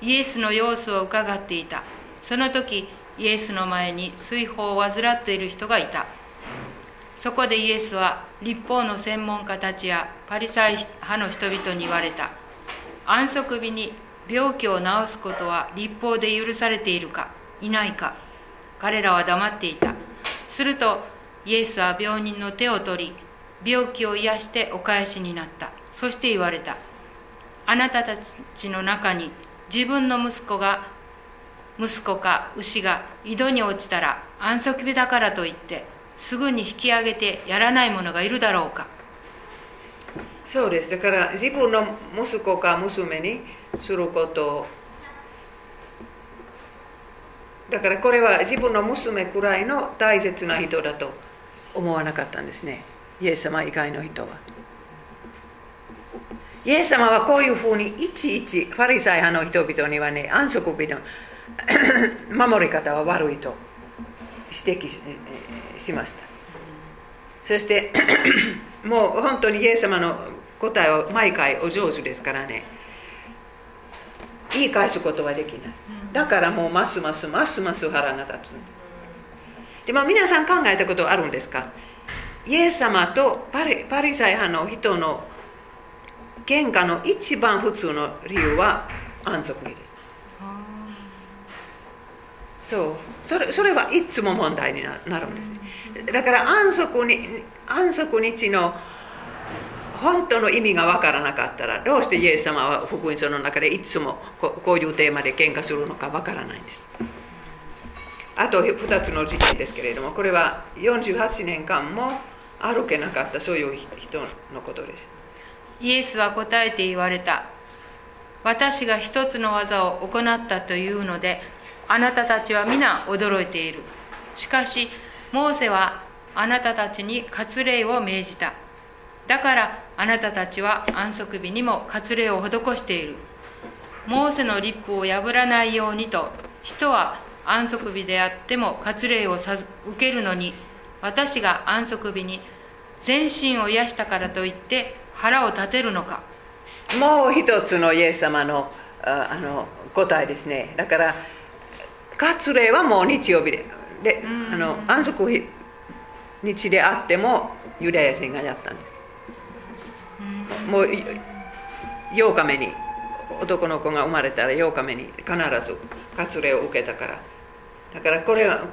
イエスの様子を伺っていた。その時イエスの前に水泡を患っている人がいた。そこでイエスは立法の専門家たちやパリサイ派の人々に言われた。安息日に病気を治すことは立法で許されているかいないか彼らは黙っていた。するとイエスは病人の手を取り病気を癒してお返しになった。そして言われた。あなたたちの中に自分の息子が息子か牛が井戸に落ちたら安息日だからといってすぐに引き上げてやらない者がいるだろうか。そうです。だから自分の息子か娘にすることをだからこれは自分の娘くらいの大切な人だと思わなかったんですね。イエス様以外の人は。イエス様はこういうふうにいちいちファリサイ派の人々にはね安息日の 守り方は悪いと指摘しました。そして もう本当にイエス様の答えは毎回お上手ですからね。言い返すことはできない。だからもうますますますます腹が立つ。でも皆さん考えたことあるんですか？イエス様とパリパリサイ派の人の喧嘩の一番普通の理由は安息日です。そう。それそれはいつも問題になるんですだから安息に安息日の本当の意味が分からなかったらどうしてイエス様は福音書の中でいつもこういうテーマで喧嘩するのか分からないんです。あと2つの事件ですけれどもこれは48年間も歩けなかったそういう人のことです。イエスは答えて言われた。私が一つの技を行ったというのであなたたちは皆驚いている。しかしモーセはあなたたちに割礼を命じた。だからあなたたちは安息日にも割礼を施している。モーセの立法を破らないようにと人は安息日であっても割礼を受けるのに私が安息日に全身を癒したからといって腹を立てるのか。もう一つのイエス様のあの答えですね。だから割礼はもう日曜日でで、あの安息日であってもユダヤ人がやったんですもう8日目に男の子が生まれたら8日目に必ず割礼を受けたから。だからこれは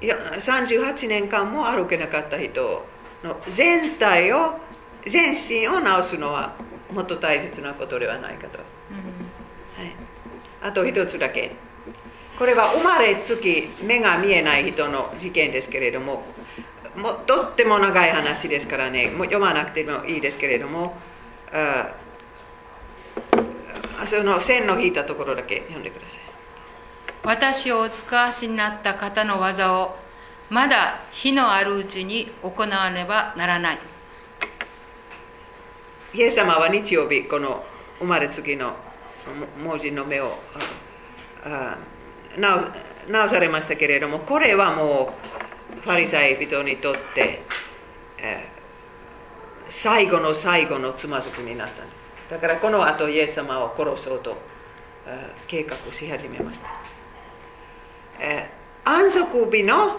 いや38年間も歩けなかった人の全体を全身を治すのはもっと大切なことではないかと、はい、あと一つだけ。これは生まれつき目が見えない人の事件ですけれどももとっても長い話ですからね。もう読まなくてもいいですけれども。あその線の引いたところだけ読んでください。私をお使わしになった方の技をまだ火のあるうちに行わねばならない。イエス様は日曜日この生まれつきの文字の目を直されましたけれどもこれはもうファリサイ人にとって、えー、最後の最後のつまずきになったんです。だからこの後イエス様を殺そうと、えー、計画し始めました、えー、安息日の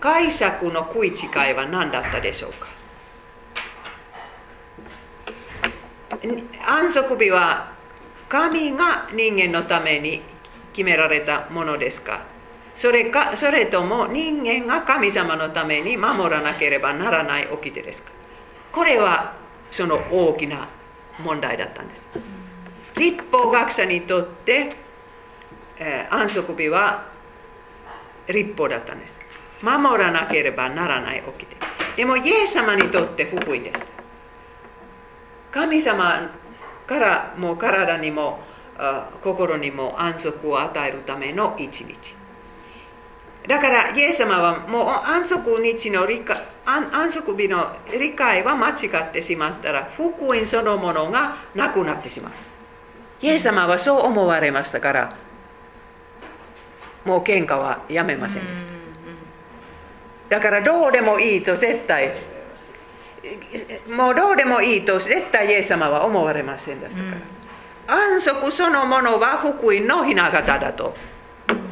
解釈の食い違いは何だったでしょうか？安息日は神が人間のために決められたものですか？それかそれとも人間が神様のために守らなければならない掟ですか？これはその大きな問題だったんです。立法学者にとって、えー、安息日は立法だったんです。守らなければならない起きてでもイエス様にとって福音です。神様からもう体にも心にも安息を与えるための一日。だからイエス様はもう安息日の理解安息日の理解は間違ってしまったら福音そのものがなくなってしまう。イエス様はそう思われましたからもう喧嘩はやめませんでした。だからどうでもいいと絶対もうどうでもいいと絶対イエス様は思われませんでしたから、安息そのものは福音のひな形だと。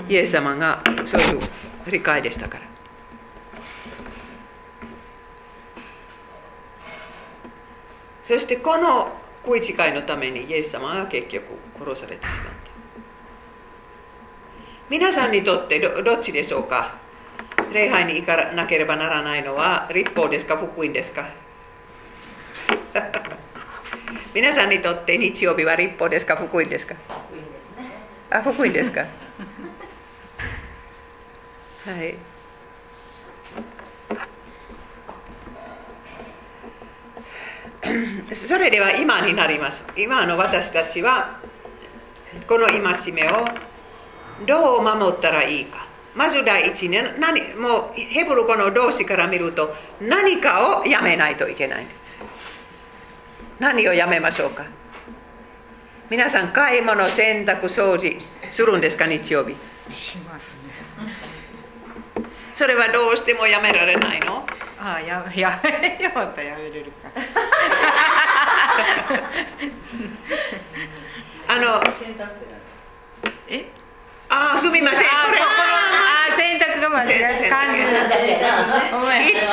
イエス様がそういう理解でしたから。そしてこの食い違いのためにイエス様が結局殺されてしまった。皆さんにとってどっちでしょうか？礼拝に行かなければならないのは立法ですか福音ですか？皆さんにとって日曜日は立法ですか福音ですか？福音ですね。あ福音ですか？はい。それでは今になります。今の私たちはこの戒めをどう守ったらいいか。まず第一に何もうヘブル語の動詞から見ると何かをやめないといけないんです。何をやめましょうか。皆さん買い物洗濯掃除するんですか日曜日。しますね。それはどうしてもやめられないの？ああややめようとやめれるか。あのえ？ああすみません。これああ洗濯がまで感じい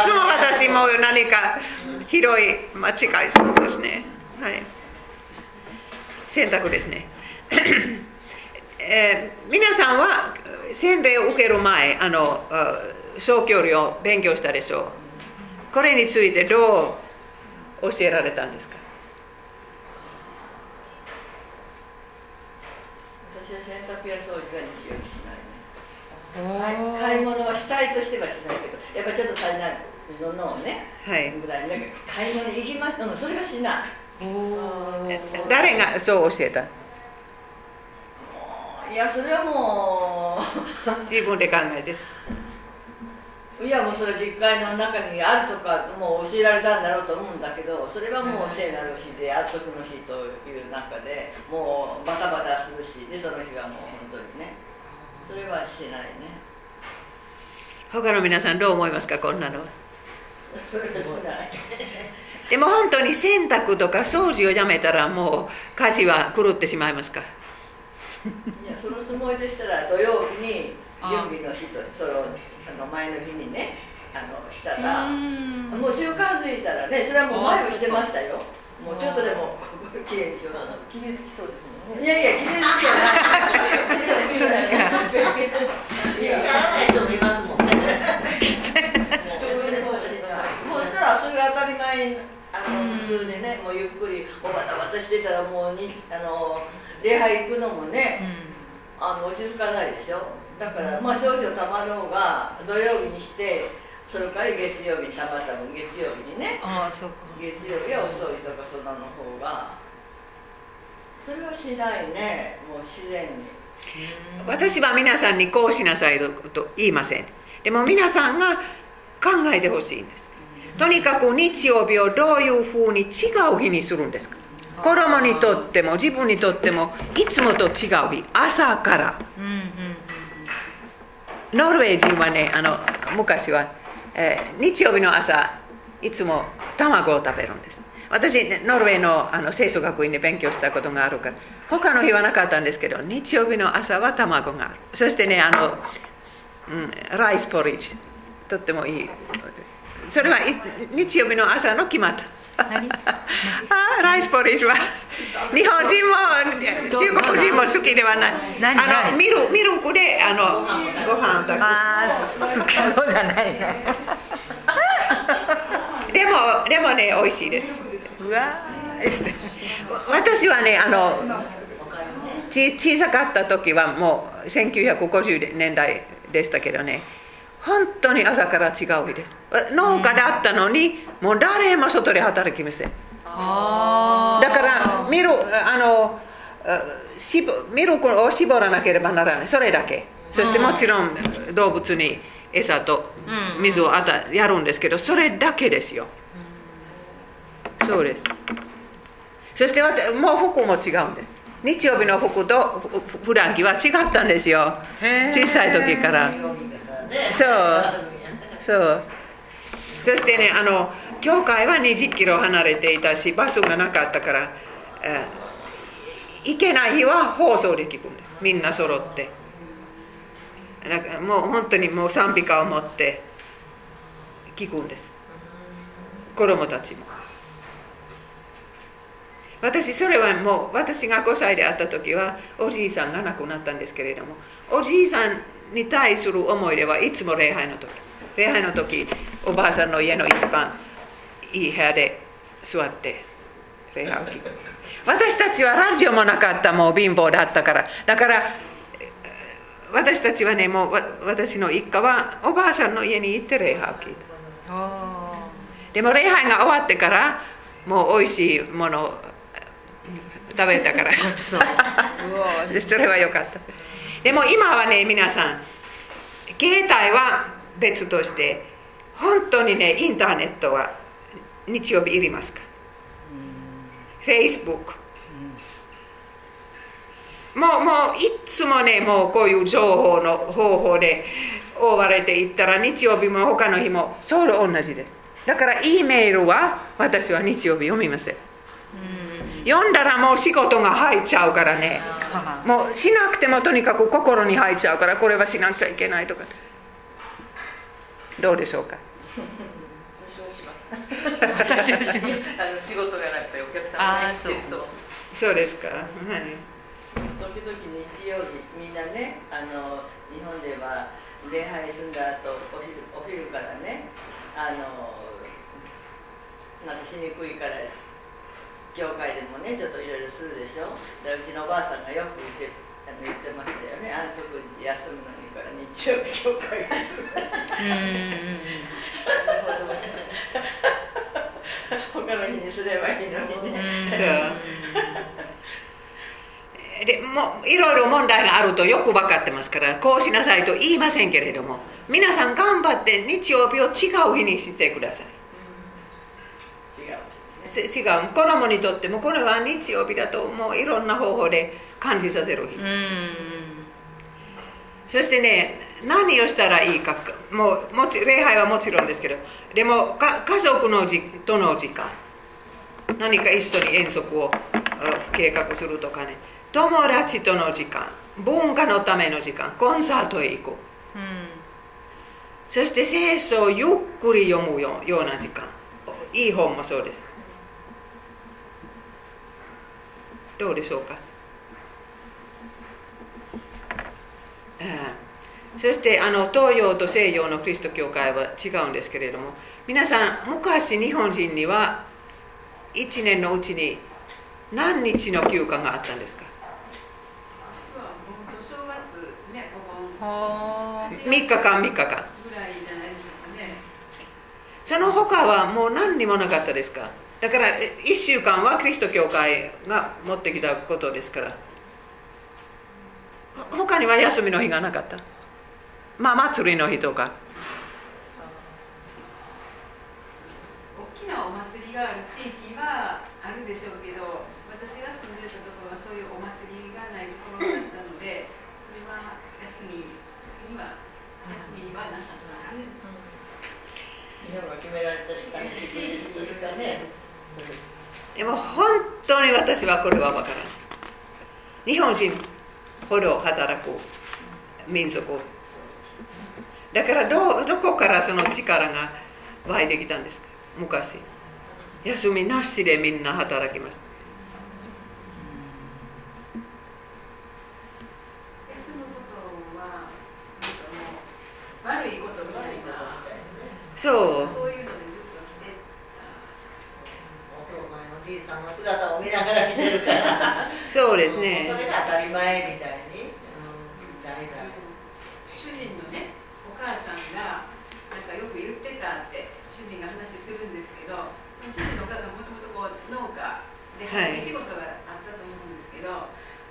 つも私も何か広い間違いそうですね。はい。洗濯ですね。えー、皆さんは洗礼を受ける前あの総教理を勉強したでしょう。これについてどう教えられたんですか？私は洗濯や掃除は日曜日しないね。買い物はしたいとしてはしないけどやっぱりちょっと足りないののをね、はい、ぐらい買い物に行きますうんそれはしない。誰がそう教えた？いやそれはもう。自分で考えていやもうそれ実会の中にあるとかもう教えられたんだろうと思うんだけどそれはもう聖なる日で安息の日という中でもうバタバタするしでその日はもう本当にね。それはしないね。他の皆さんどう思いますかこんなのそれはしない。でも本当に洗濯とか掃除をやめたらもう家事は狂ってしまいますか？いやそのつもりでしたら土曜日に準備の日とそのあの前の日にねあのしたらもう習慣づいたらねそれはもう前もしてましたよ。もうちょっとでもきれいにしよう。きれい好きそうですもんね。いやいやきれい。好きじゃない。い。ややらない。人もい。ますもんねもうしたらそれが当たり前あの普通でねもうゆっくりおバタバタしてたらもうにあの礼拝行くのもね、うん、あの落ち着かない。でしょだから、まあ少々たまろうが土曜日にしてそれから月曜日にたまった分月曜日にね。あそうか。月曜日は遅いとかそんなの方が。それはしないね。もう自然に。私は皆さんにこうしなさいと言いません。でも皆さんが考えてほしいんです。とにかく日曜日をどういうふうに違う日にするんですか。子供にとっても自分にとってもいつもと違う日。朝から、ノルウェー人はねあの昔は、えー、日曜日の朝いつも卵を食べるんです。私ノルウェーのあの清楚学院で勉強したことがあるから他の日はなかったんですけど日曜日の朝は卵がある。そしてねあの、うん、ライスポリッジとってもいい。それは日曜日の朝の決まった。あライスポリッジは。日本人も中国人も好きではない。あのミルミルクであのご飯を食べるあ好きそうじゃないね。でもでもね美味しいです。うわ私はねあのち小さかった時はもう1950年代でしたけどね本当に朝から違う日です。農家だったのにもう誰も外で働きません。だからミルあのしぼミルクを絞らなければならない。それだけ。そしてもちろん動物に餌と水をあたやるんですけどそれだけですよ。そうです。そしてもう服も違うんです。日曜日の服とふ普段着は違ったんですよ。小さい時からそう。そう。そしてねあの教会は2 0キロ離れていたしバスがなかったから、えー行けない日は放送で聞くんです。みんな揃って。だからもう本当にもう賛美歌を持って聞くんです。子供たちも。私それはもう私が5歳で会った時はおじいさんが亡くなったんですけれどもおじいさんに対する思い出はいつも礼拝の時礼拝の時おばあさんの家の一番いい部屋で座って礼拝を聞く私たちはラジオもなかったもう貧乏だったからだから私たちはねもう私の一家はおばあさんの家に行って礼拝を聞いたでも礼拝が終わってからもう美味しいものを食べたからそれは良かったでも今はね皆さん携帯は別として本当にねインターネットは日曜日いりますか？Facebook もうもういつもねもうこういう情報の方法で覆われていったら日曜日も他の日もちょうど同じです。だから E メールは私は日曜日読みません読んだらもう仕事が入っちゃうからね。もうしなくてもとにかく心に入っちゃうからこれはしなくちゃいけないとか。どうでしょうか？私はします。あの仕事がなくてお客さんが入ってると。そう。ですか、はい、時々日曜日みんなねあの日本では礼拝済んだ後お昼お昼からねあのなんかしにくいから教会でもねちょっといろいろするでしょ？でうちのおばあさんがよく言ってあの言ってましたよね。安息日休むのにから日曜日教会がする他の日にすればいいのにね。そうでもいろいろ問題があるとよく分かってますからこうしなさいと言いませんけれども皆さん頑張って日曜日を違う日にしてください違う子供にとってもこれは日曜日だともういろんな方法で感じさせる日そしてね何をしたらいいかもうもち礼拝はもちろんですけどでも家族のじとの時間何か一緒に遠足を計画するとかね友達との時間文化のための時間コンサートへ行く、うん、そして聖書をゆっくり読むような時間いい本もそうですどうでしょうか？そしてあの東洋と西洋のキリスト教会は違うんですけれども皆さん昔日本人には1年のうちに何日の休暇があったんですか？3日間3日間。その他はもう何にもなかったですか？だから1週間はキリスト教会が持ってきたことですから。他には休みの日がなかった。まあ祭りの日とか。大きなお祭りがある地域はあるでしょうけど私が住んでたところはそういうお祭りがないところだったのでそれは休みには休みはなかった、日本が決められた時間にというかねでも本当に私はこれは分からない。日本人ほど働く民族だからどどこからその力が湧いてきたんですか？昔。休みなしでみんな働きました。休むことは悪いことみたいなそうそういうのでずっと来て そうですね。それが当たり前みたいに、うん、代々主人のねお母さんがなんかよく言ってたって主人が話するんですけどその主人のお母さんもともとこう農家ではい。畑仕事があったと思うんですけど、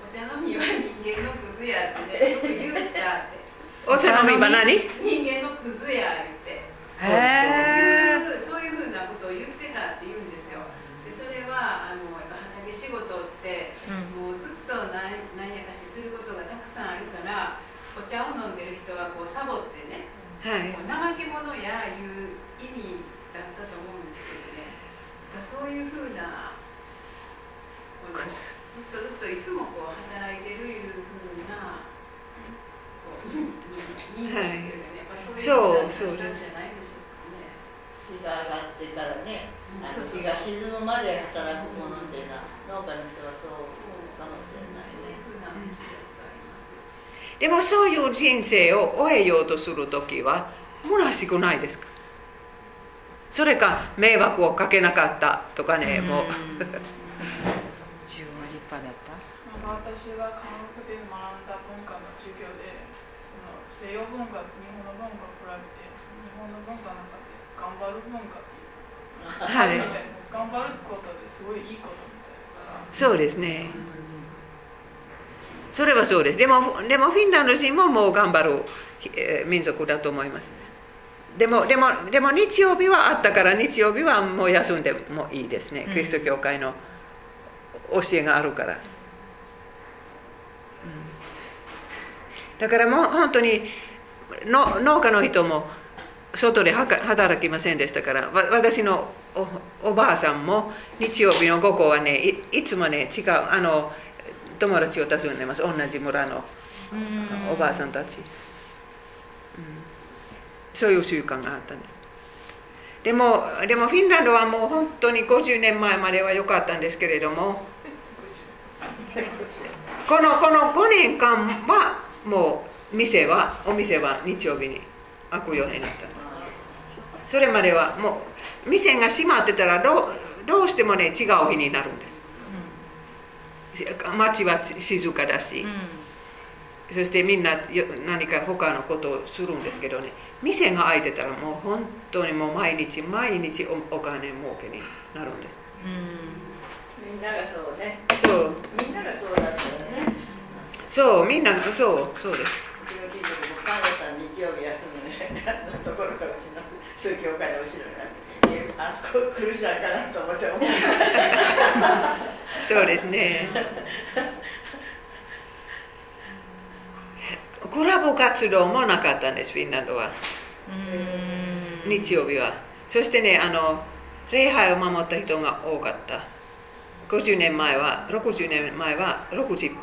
お茶飲みは人間のクズやってね よく言ったって。お茶飲みは何？人間のクズや言って。へえそういうふうなことを言ってたって言うんですれはあのやっぱ畑仕事ってもうずっと何何やかしすることがたくさんあるからお茶を飲んでる人はこうサボってね、はい。こう怠け者やいう意味だったと思うんですけどね。そういうふうなこのずっとずっといつもこう働いてるいうふうなこう人人間っていうかね、やっぱそういうふうな感じじゃないでしょうかね。日が上がってからね、日が沈むまで働くものっていうのは農家の人はそう。かもしれない。でもそういう人生を終えようとする時は虚しくないですか？それか迷惑をかけなかったとかね、もう。自分は立派だった？まあ私が韓国で学んだ文化の授業でその西洋文化と日本の文化を比べて日本の文化の中で頑張る文化はい。頑張ることですごいいいことみたいだからそうですね。それはそうです。でもでもフィンランド人ももう頑張る、えー民族だと思います。でもでもでも日曜日はあったから日曜日はもう休んでもいいですね、キリスト教会の教えがあるから、うん。だからもう本当にの農家の人も外で働きませんでしたからわ私のおおばあさんも日曜日の午後はねいいつもね違うあの友達を訪ねます。同じ村のおばあさんたち、うん。そういう習慣があったんです。でもでもフィンランドはもう本当に50年前までは良かったんですけれども このこの5年間はもう店はお店は日曜日に開くようになったんですそれまではもう店が閉まってたらどうどうしてもね違う日になるんです。街は静かだし、そしてみんなよ何か他のことをするんですけどね。店が開いてたらもう本当にもう毎日毎日おお金儲けになるんです。みんながそうね。そう。みんながそうだったよね。そうみんなそうそうです。うちの近所でもパン屋さん日曜日休むのところからうちの宗教会の後ろにあってえあそこ来るしゃかなと思って思う。そうですね。コラボ活動もなかったんですフィンランドは。日曜日は。そしてねあの礼拝を守った人が多かった。50年前は60年前は60%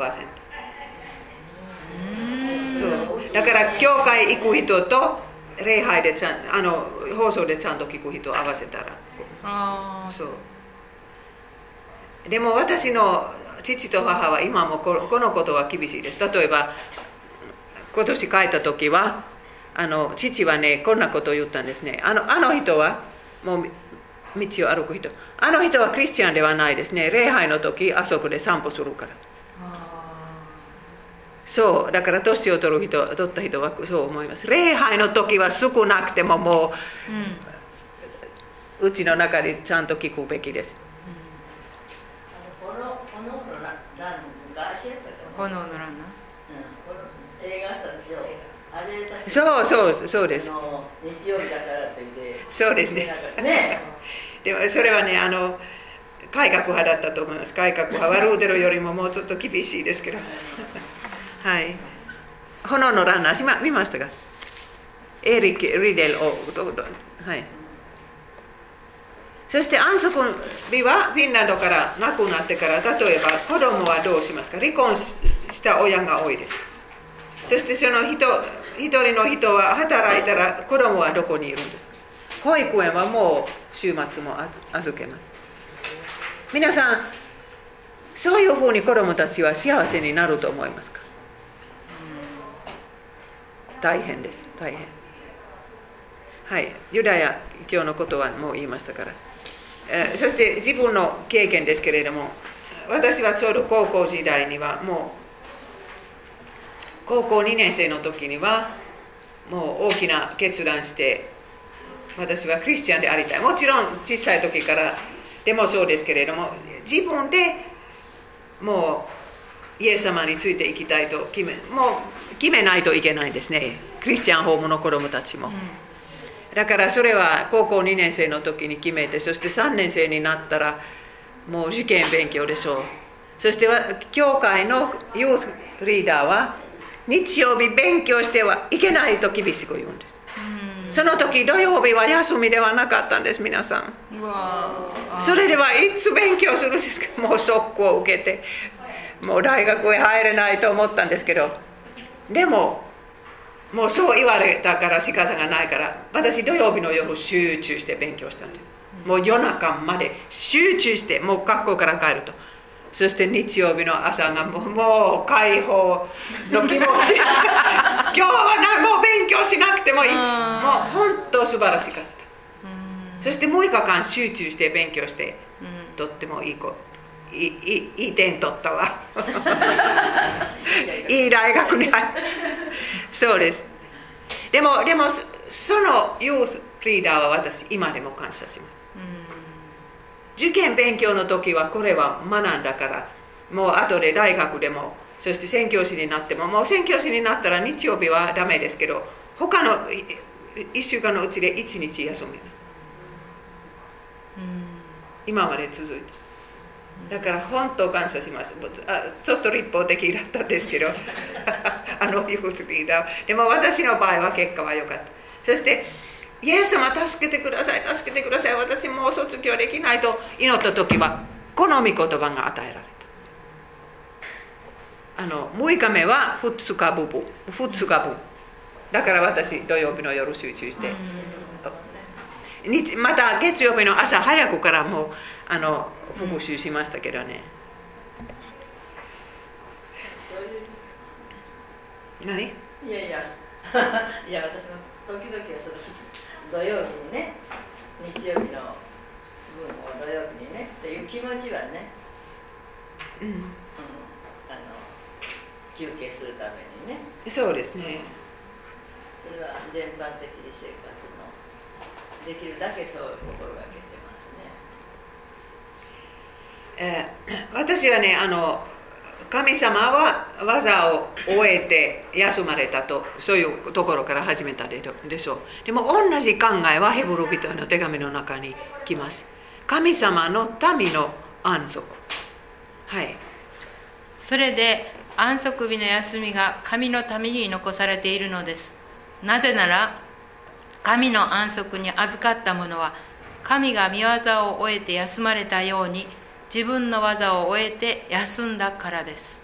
そう。だから教会行く人と礼拝でちゃんあの放送でちゃんと聞く人を合わせたら。あそう。でも私の父と母は今もここのことは厳しいです。例えば今年帰った時はあの父はねこんなことを言ったんですね。あのあの人はもう道を歩く人。あの人はクリスチャンではないですね。礼拝の時あそこで散歩するからそうだから年を取る人取った人はそう思います。礼拝の時は少なくてももううちの中でちゃんと聞くべきです。あのこのこのラン昔やった。炎のランナうん。この映画あったでしょ？あれ確かそうそうそうです。日曜日だからって言って。そうですね。ね。でもそれはねあの改革派だったと思います。改革派。はルーデルよりももうちょっと厳しいですけどはい。炎のランナーしま見ましたか？エリック・リデルをはい。そして安息日はフィンランドからなくなってから例えば子供はどうしますか？離婚した親が多いです。そしてその人一人の人は働いたら子供はどこにいるんですか？保育園はもう週末も預けます。皆さんそういうふうに子供たちは幸せになると思いますか？大変です。大変。はい。ユダヤ教のことはもう言いましたから、えーそして自分の経験ですけれども私はちょうど高校時代にはもう高校2年生の時にはもう大きな決断して私はクリスチャンでありたい。もちろん小さい時からでもそうですけれども自分でもうイエス様についていきたいと決めもう決めないといけないんですね。クリスチャンホームの子供たちも、だからそれは高校2年生の時に決めてそして3年生になったらもう受験勉強でしょう。そしては教会のユースリーダーは日曜日勉強してはいけないと厳しく言うんです。その時土曜日は休みではなかったんです皆さん。それではいつ勉強するんですか？もう速攻を受けてもう大学へ入れないと思ったんですけどでももうそう言われたから仕方がないから私土曜日の夜集中して勉強したんです。もう夜中まで集中してもう学校から帰ると。そして日曜日の朝がもうもう解放の気持ち。今日はなもう勉強しなくてもいい。もう本当素晴らしかった。そして6日間集中して勉強して、とってもいい子いいいい点取ったわ。いい大学に入った。そうです。でもでもそそのユースリーダーは私今でも感謝します。受験勉強の時はこれは学んだからもう後で大学でもそして宣教師になってももう宣教師になったら日曜日はダメですけど他の1週間のうちで1日休みます。今まで続いてだから本当感謝します。あちょっと立法的だったんですけど。あのユースリーダーでも私の場合は結果は良かった。そしてイエス様助けてください助けてください。私もう卒業できないと。祈った時はこの御言葉が与えられた。あの6日目は2日分2日分。だから私土曜日の夜集中して、日また月曜日の朝早くからもうあの復習しましたけどね、何？いやいや。いや私も時々はその 土曜日にね日曜日の分を土曜日にねっていう気持ちはね、うん。うん、あの休憩するためにね。そうですね。それは全般的に生活のできるだけそう心がけてますねえ私はねあの神様は技を終えて休まれたとそういうところから始めたでしょう。でも同じ考えはヘブル人の手紙の中に来ます。神様の民の安息。はい。それで安息日の休みが神のために残されているのです。なぜなら神の安息に預かった者は神が見業を終えて休まれたように自分の技を終えて休んだからです。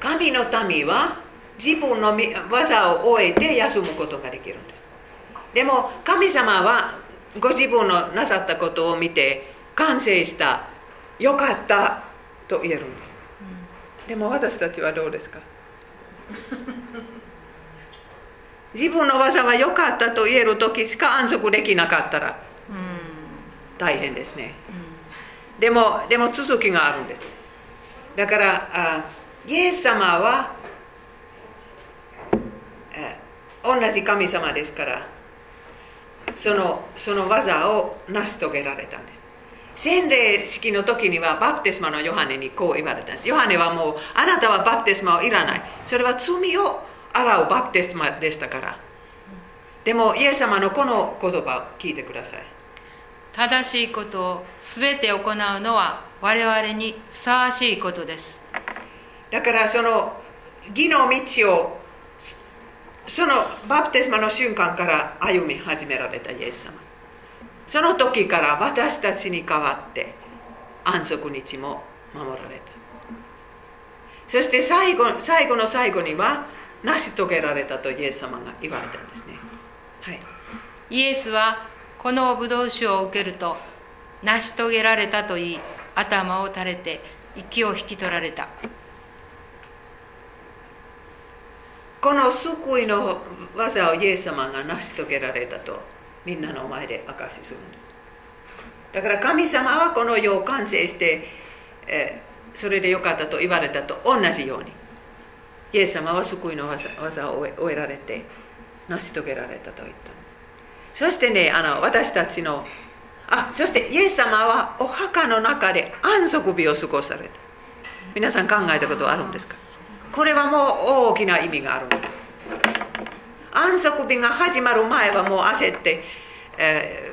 神の民は自分のみ技を終えて休むことができるんです。でも神様はご自分のなさったことを見て完成したよかったと言えるんです、でも私たちはどうですか？自分の技は良かったと言える時しか安息できなかったら大変ですね、でもでも続きがあるんです。だからあイエス様は同じ神様ですからそのその技を成し遂げられたんです。洗礼式の時にはバプテスマのヨハネにこう言われたんです。ヨハネはもうあなたはバプテスマをいらない。それは罪を洗うバプテスマでしたから。でもイエス様のこの言葉を聞いてください。正しいことを全て行うのは我々にふさわしいことです。だからその義の道をそのバプテスマの瞬間から歩み始められたイエス様。その時から私たちに代わって安息日も守られた。そして最後最後の最後には成し遂げられたとイエス様が言われたんですね。はい。イエスはこのブドウ酒を受けると成し遂げられたと言い頭を垂れて息を引き取られた。この救いの技をイエス様が成し遂げられたとみんなの前で証しするんです。だから神様はこの世を完成して、えーそれでよかったと言われたと同じようにイエス様は救いの技技を終えられて成し遂げられたと言った。そしてねあの私たちのあそしてイエス様はお墓の中で安息日を過ごされた。皆さん考えたことあるんですか？これはもう大きな意味があるんです安息日が始まる前はもう焦って、え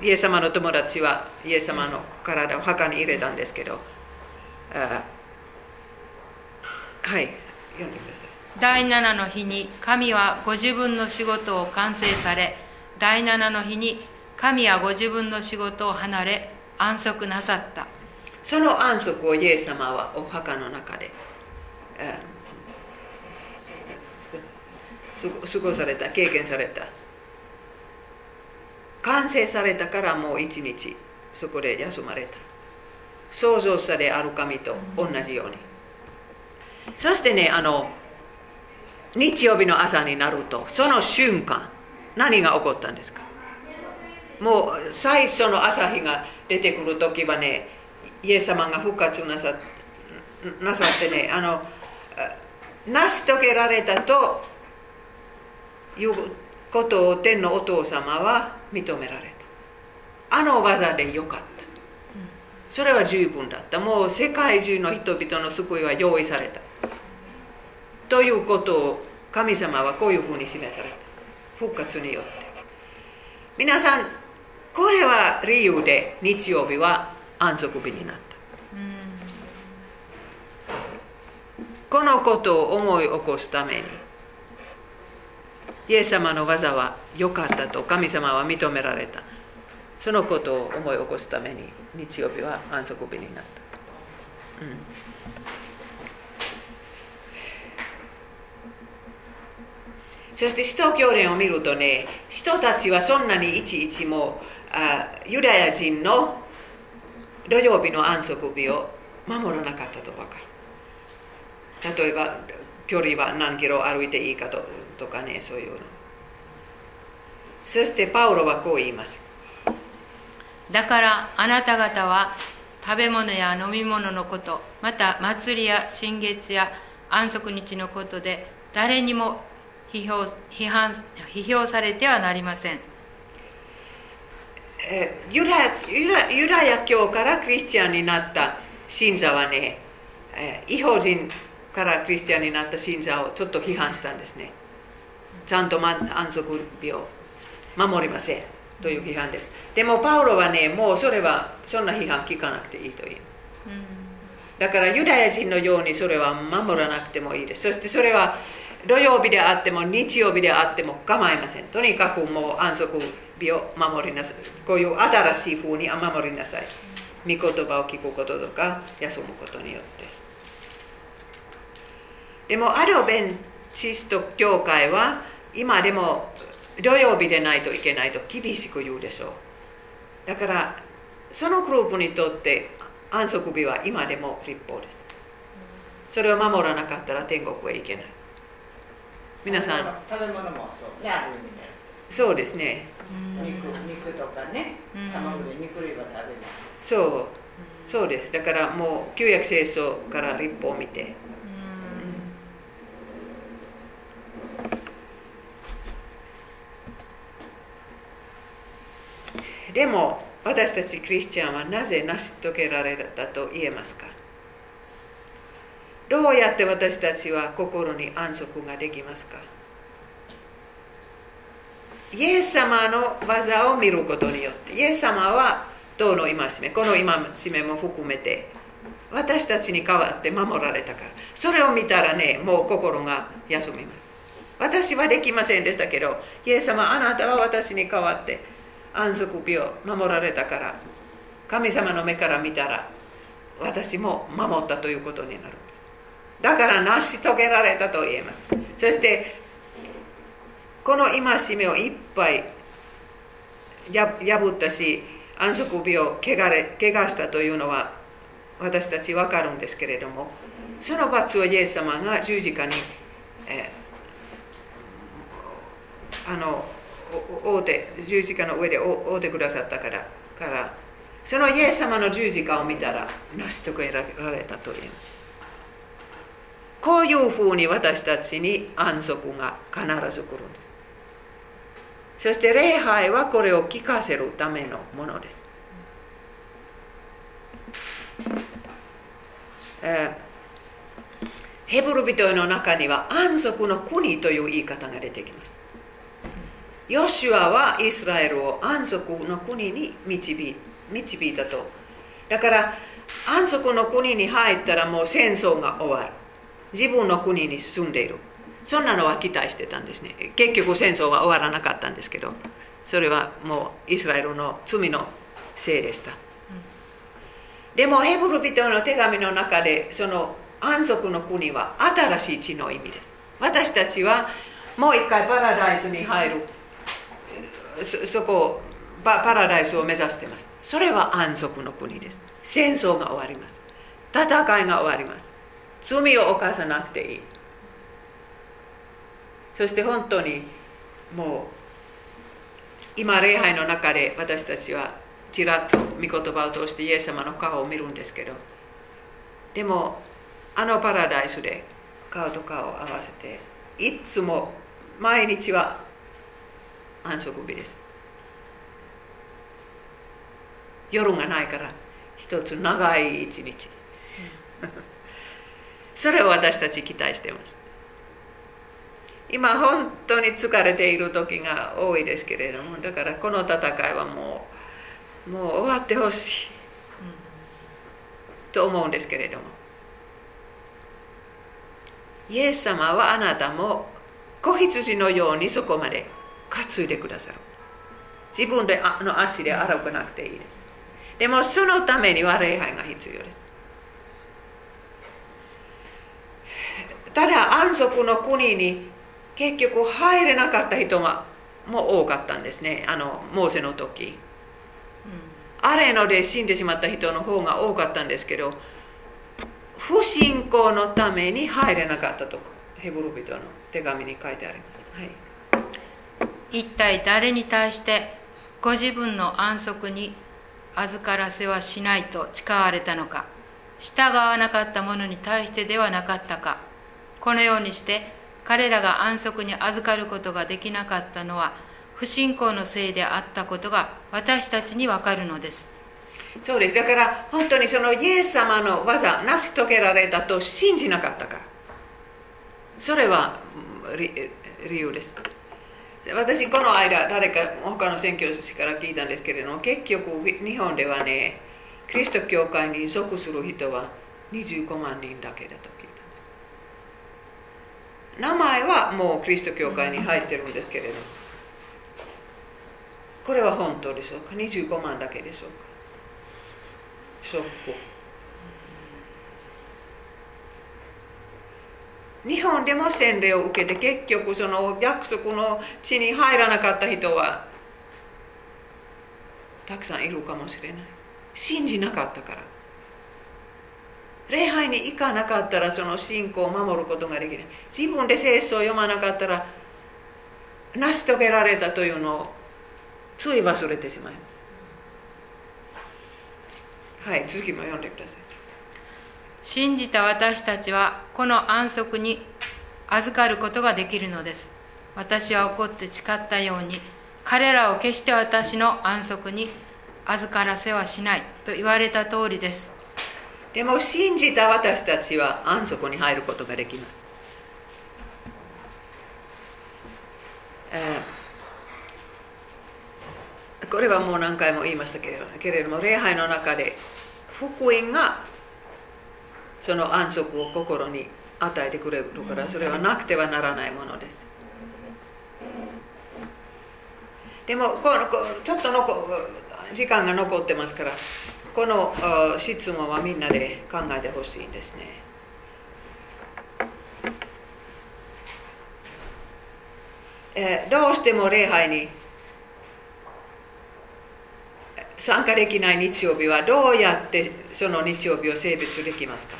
ー、イエス様の友達はイエス様の体を墓に入れたんですけど、あはい読んでください。第7の日に神はご自分の仕事を完成され第7の日に神はご自分の仕事を離れ安息なさった。その安息をイエス様はお墓の中で、えー過ごされた経験された。完成されたからもう一日そこで休まれた。創造者である神と同じように、そしてねあの日曜日の朝になるとその瞬間何が起こったんですか？もう最初の朝日が出てくる時はねイエス様が復活なさなさってねあの成し遂げられたということを天のお父様は認められた。あの技でよかった。それは十分だった。もう世界中の人々の救いは用意された。ということを神様はこういうふうに示された。復活によって。皆さんこれは理由で日曜日は安息日になった。このことを思い起こすためにイエス様の技は良かったと神様は認められた。そのことを思い起こすために日曜日は安息日になった、うんそして使徒教連を見るとね人たちはそんなにいちいちもあユダヤ人の土曜日の安息日を守らなかったと分かる。例えば距離は何キロ歩いていいかととかねそういうの。そしてパウロはこう言います。だからあなた方は食べ物や飲み物のことまた祭りや新月や安息日のことで誰にも批評批判批評されてはなりません。えーユダユダユダヤ教からクリスチャンになった信者はね、えー違法人からクリスチャンになった信者をちょっと批判したんですね。ちゃんとま安息日を守りませんという批判です。でもパウロはねもうそれはそんな批判聞かなくていいという。だからユダヤ人のようにそれは守らなくてもいいです。そしてそれは土曜日であっても日曜日であっても構いません。とにかくもう安息日を守りなさい。こういう新しい風に守りなさい。御言葉を聞くこととか休むことによって。でもアドベンチスト教会は今でも土曜日でないといけないと厳しく言うでしょう。だからそのグループにとって安息日は今でも立法です。それを守らなかったら天国へ行けない。皆さん。食べ物もそう。ねある意味でそうですね。肉肉とかね。うん。卵で肉類は食べない。そう。そうです。だからもう旧約聖書から立法を見て。でも私たちクリスチャンはなぜ成し遂げられたと言えますか？どうやって私たちは心に安息ができますか？イエス様の技を見ることによってイエス様はどの戒めこの戒めも含めて私たちに代わって守られたから。それを見たらねもう心が休みます。私はできませんでしたけどイエス様あなたは私に代わって安息日を守られたから神様の目から見たら私も守ったということになる。だから成し遂げられたと言えます。そしてこの戒めをいっぱい破ったし安息日を汚れ怪我したというのは私たち分かるんですけれどもその罰をイエス様が十字架に、えーあのおお負うて十字架の上で負うてくださったからからそのイエス様の十字架を見たら成し遂げられたというこういうふうに私たちに安息が必ず来るんです。そして礼拝はこれを聞かせるためのものです、えー、ヘブル人の中には安息の国という言い方が出てきます。ヨシュアはイスラエルを安息の国に導導いたと。だから安息の国に入ったらもう戦争が終わる。自分の国に住んでいる。そんなのは期待してたんですね。結局戦争は終わらなかったんですけどそれはもうイスラエルの罪のせいでした、でもヘブル人の手紙の中でその安息の国は新しい地の意味です。私たちはもう一回パラダイスに入る。そそこパパラダイスを目指してます。それは安息の国です。戦争が終わります。戦いが終わります罪を犯さなくていい。そして本当にもう今礼拝の中で私たちはちらっと御言葉を通してイエス様の顔を見るんですけどでもあのパラダイスで顔と顔を合わせていつも毎日は安息日です。夜がないから一つ長い一日。それを私たち期待してます。今本当に疲れている時が多いですけれどもだからこの戦いはもうもう終わってほしい、と思うんですけれども。イエス様はあなたも子羊のようにそこまで担いでくださる。自分であの足で歩かなくていいです。でもそのためには礼拝が必要ですただ安息の国に結局入れなかった人がもう多かったんですね。あのモーセの時、うん、あれので死んでしまった人の方が多かったんですけど不信仰のために入れなかったとヘブル人の手紙に書いてあります、はい。一体誰に対してご自分の安息に預からせはしないと誓われたのか。従わなかった者に対してではなかったか。このようにして彼らが安息に預かることができなかったのは不信仰のせいであったことが私たちにわかるのです。そうです。だから本当にそのイエス様の技成し遂げられたと信じなかったから。それは理由です。私この間誰か他の宣教師から聞いたんですけれども結局日本ではねキリスト教会に属する人は25万人だけだと。名前はもうキリスト教会に入ってるんですけれどこれは本当でしょうか？25万だけでしょうか？ショック日本でも洗礼を受けて結局その約束の地に入らなかった人はたくさんいるかもしれない。信じなかったから。礼拝に行かなかったらその信仰を守ることができない。自分で聖書を読まなかったら成し遂げられたというのをつい忘れてしまいます。はい次も読んでください。信じた私たちはこの安息に預かることができるのです。私は怒って誓ったように彼らを決して私の安息に預からせはしないと言われた通りです。でも信じた私たちは安息に入ることができます、これはもう何回も言いましたけれどけれども礼拝の中で福音がその安息を心に与えてくれるからそれはなくてはならないものです。でもこのちょっとの時間が残ってますからこの質問はみんなで考えてほしいんですね。えどうしても礼拝に参加できない日曜日はどうやってその日曜日を性別できますか？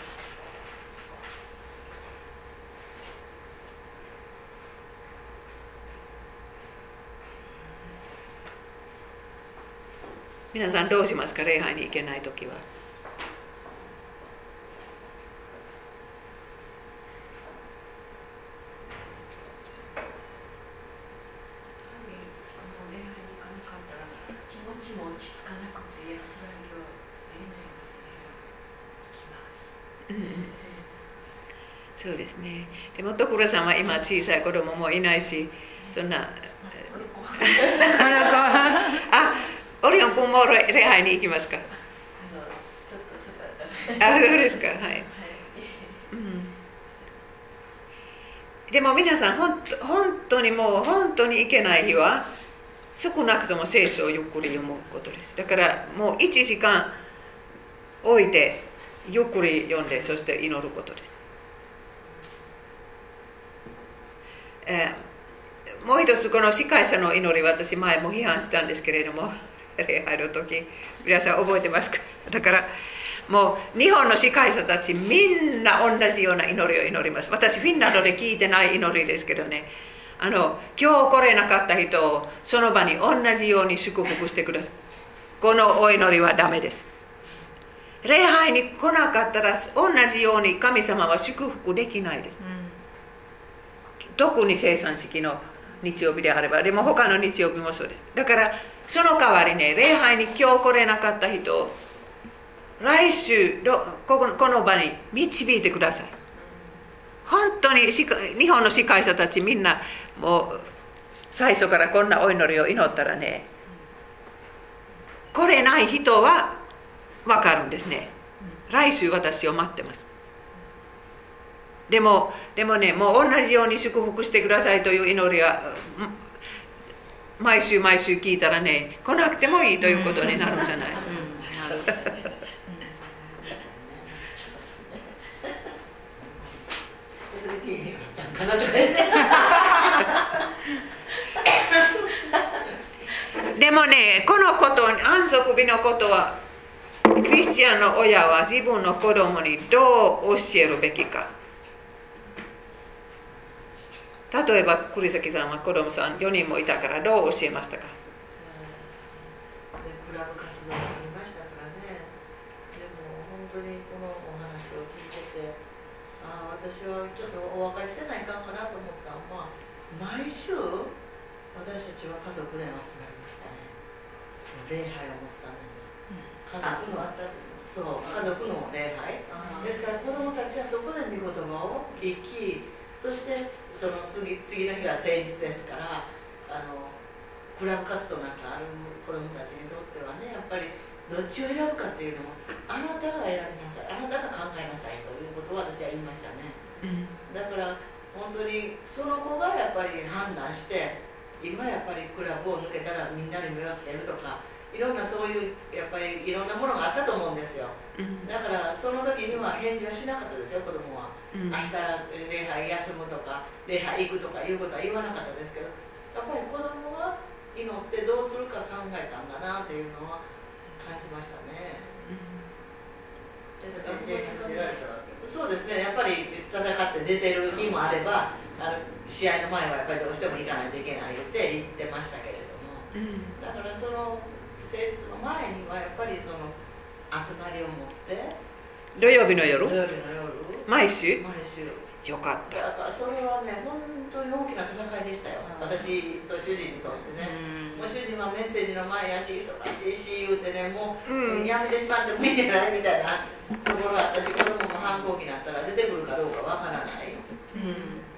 皆さんどうしますか？礼拝に行けない時は。そうですね。でも所さんは今小さい子供もいないしそんなこの子はあオリオン君も礼拝に行きますか？あそうですか。はい、うん、でも皆さん本当本当にもう本当に行けない日は少なくとも聖書をゆっくり読むことです。だからもう1時間置いてゆっくり読んでそして祈ることです、えーもう一つこの司会者の祈り私前も批判したんですけれども礼拝の時皆さん覚えてますか？だからもう日本の司会者たちみんな同じような祈りを祈ります。私フィンランドで聞いてない祈りですけどね。あの今日来れなかった人をその場に同じように祝福してください。このお祈りはダメです。礼拝に来なかったら同じように神様は祝福できないです。特に生産式の日曜日であればでも他の日曜日もそうです。だからその代わりね礼拝に今日来れなかった人を来週この場に導いてください。本当に日本の司会者たちみんなもう最初からこんなお祈りを祈ったらね来れない人は分かるんですね。来週私を待ってます。でもでもねもう同じように祝福してくださいという祈りは毎週毎週聞いたらね来なくてもいいということになるんじゃない？でもねこのこと安息日のことはクリスチャンの親は自分の子供にどう教えるべきか例えば栗崎さんは子供さん4人もいたからどう教えましたか？でクラブ活動がありましたからね。でも本当にこのお話を聞いててああ私はちょっとお別れしてないかんかなと思ったのは毎週私たちは家族で集まりましたね。礼拝を持つために。家あ族のそうあったそう家族の礼拝。あですから子どもたちはそこで見言葉を聞きそしてその次次の日は誠実ですからあのクラブ活動なんかある子どもたちにとってはねやっぱりどっちを選ぶかっていうのをあなたが選びなさいあなたが考えなさいということを私は言いましたね。だから本当にその子がやっぱり判断して今やっぱりクラブを抜けたらみんなに迷惑やるとかいろんなそういうやっぱりいろんなものがあったと思うんですよ。だからその時には返事はしなかったですよ子供は明日礼拝休むとか礼拝行くとかいうことは言わなかったですけどやっぱり子供が祈ってどうするか考えたんだなっていうのは感じましたね。ですから礼拝に出られた。わけそうですね。やっぱり戦って出てる日もあればあの試合の前はやっぱりどうしても行かないといけないって言ってましたけれども。だからその聖室の前にはやっぱりその集まりを持って土曜日の夜？土曜日の夜。毎週？毎週。よかった。だからそれはね本当に大きな戦いでしたよ。私と主人にとってね。もう主人はメッセージの前やし忙しいし言うてねもう、うん。やめてしまってもいいんじゃないみたいなところは私子供も反抗期になったら出てくるかどうかわからない。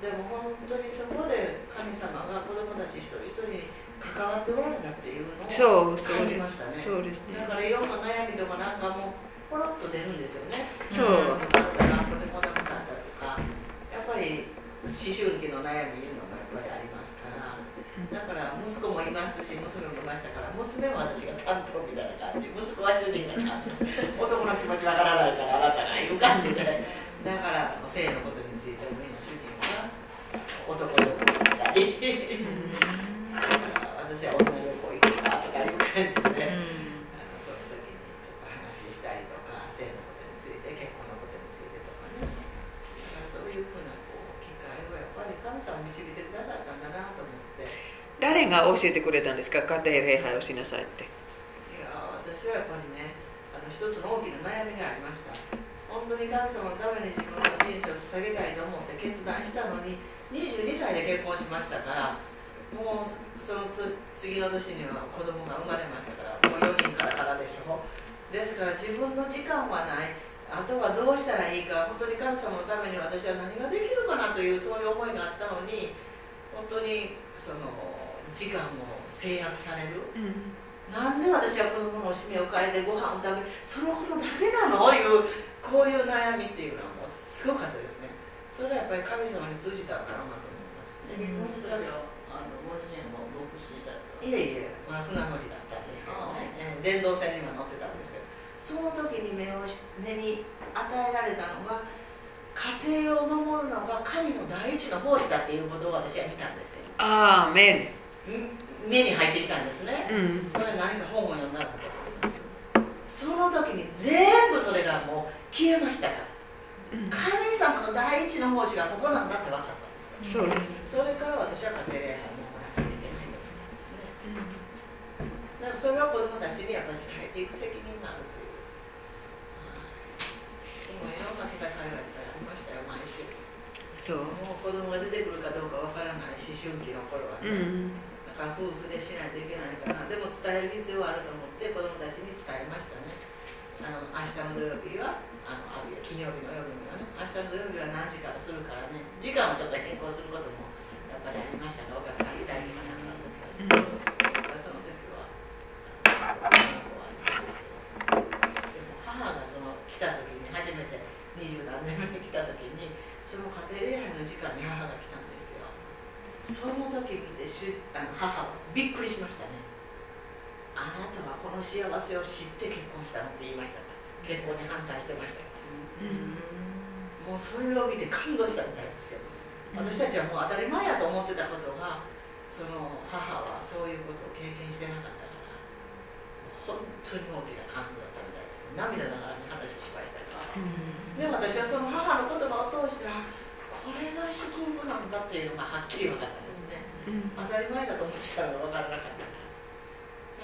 でも本当にそこで神様が子供たち一人一人に関わっておられたっていうのを感じますしたね。そうですね。だからいろんな悩みとかなんかもポロッと出るんですよね。そう。学校で来なかったとか。やっぱり思春期の悩みいうのもやっぱりありますから。だから息子もいますし娘もいましたから娘は私が担当みたいな感じ。息子は主人が担当男の気持ちわからないからあなたがいう感じで。だから性のことについても今主人が男の子だったり。私は女旅行行くかとかいう感じで、あのその時にちょっと話したりとか性のことについて結婚のことについてとかねだからそういうふうなこう機会をやっぱり神様導いてくださったんだなと思ってい誰が教えてくれたんですか？家庭礼拝をしなさいって。いや私はやっぱりねあの一つの大きな悩みがありました。本当に神様のために自分の人生を捧げたいと思って決断したのに22歳で結婚しましたからもうその次の年には子供が生まれましたからもう4人からからでしょ。ですから自分の時間はない。あとはどうしたらいいか本当に神様のために私は何ができるかなというそういう思いがあったのに本当にその時間を制約される、うん。なんで私は子供のおしめを変えてご飯を食べそのことだけなの？いうこういう悩みっていうのはもうすごかったですね。それはやっぱり神様に通じたんだろうなと思いますで結婚した時はあのご主人も牧師だった。いえいえ、まあ、船乗りだったんですけどね、えー電動船には乗ってたんですけど。その時に目をし目に与えられたのが家庭を守るのが神の第一の奉仕だっていうことを私は見たんですよ。アーメん目に入ってきたんですね、ン。うん。それ何か本を読んだんだと思いますその時に全部それがもう消えましたから神様の第一の奉仕がここなんだって分かったんですよそうです。それから私は家庭礼拝も行わなきゃいけないと思ったんですねだからそれは子供たちにやっぱり伝えていく責任があるというはいでもいろんな戦いがいっぱいありましたよ毎週そう。もう子供が出てくるかどうかわからない思春期の頃はうね、ん。だから夫婦でしないといけないからでも伝える必要はあると思って子供たちに伝えましたね。あの明日の土曜日はあのあるいは金曜日の夜にはね明日の土曜日は何時からするからね時間をちょっと変更することもやっぱりありましたがお客さんみたいにはなかった時はですからその時はそういうのはありましたけどでも母がその来た時に初めて二十何年目に来た時にその家庭礼拝の時間に母が来たんですよその時見て主あの母はびっくりしましたね。あなたはこの幸せを知って結婚したのって言いましたか？ら結婚に反対してましたか？らもうそれを見て感動したみたいですよ。私たちはもう当たり前やと思ってたことがその母はそういうことを経験してなかったから本当に大きな感動だったみたいです。涙ながらに話しましたから。で私はその母の言葉を通してあこれが祝福なんだっていうのがはっきり分かったんですね。当たり前だと思ってたのが分からなかったから。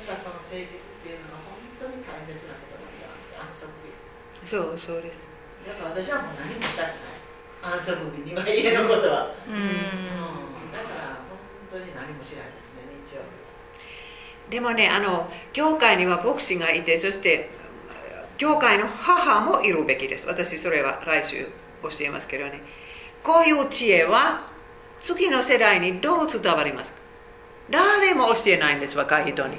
だからその誠実っていうのは本当に大切なことなんだなって安息日。そう、そうです。だから私はもう何もしたくない。安息日には家のことは、うん。うん。だから本当に何もしないですね日曜日は。でもね、あの、教会には牧師がいて、そして、教会の母もいるべきです。私、それは来週教えますけどね。こういう知恵は、次の世代にどう伝わりますか？誰も教えないんです、若い人に。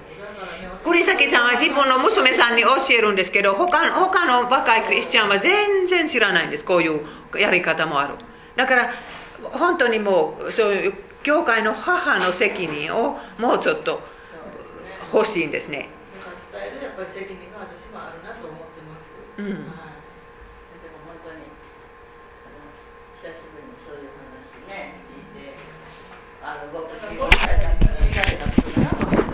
栗崎さんは自分の娘さんに教えるんですけど他他の若いクリスチャンは全然知らないんですこういうやり方もある。だから本当にもうそういう教会の母の責任をもうちょっと欲しいんですね。伝えるやっぱり責任が私もあるなと思ってます、うん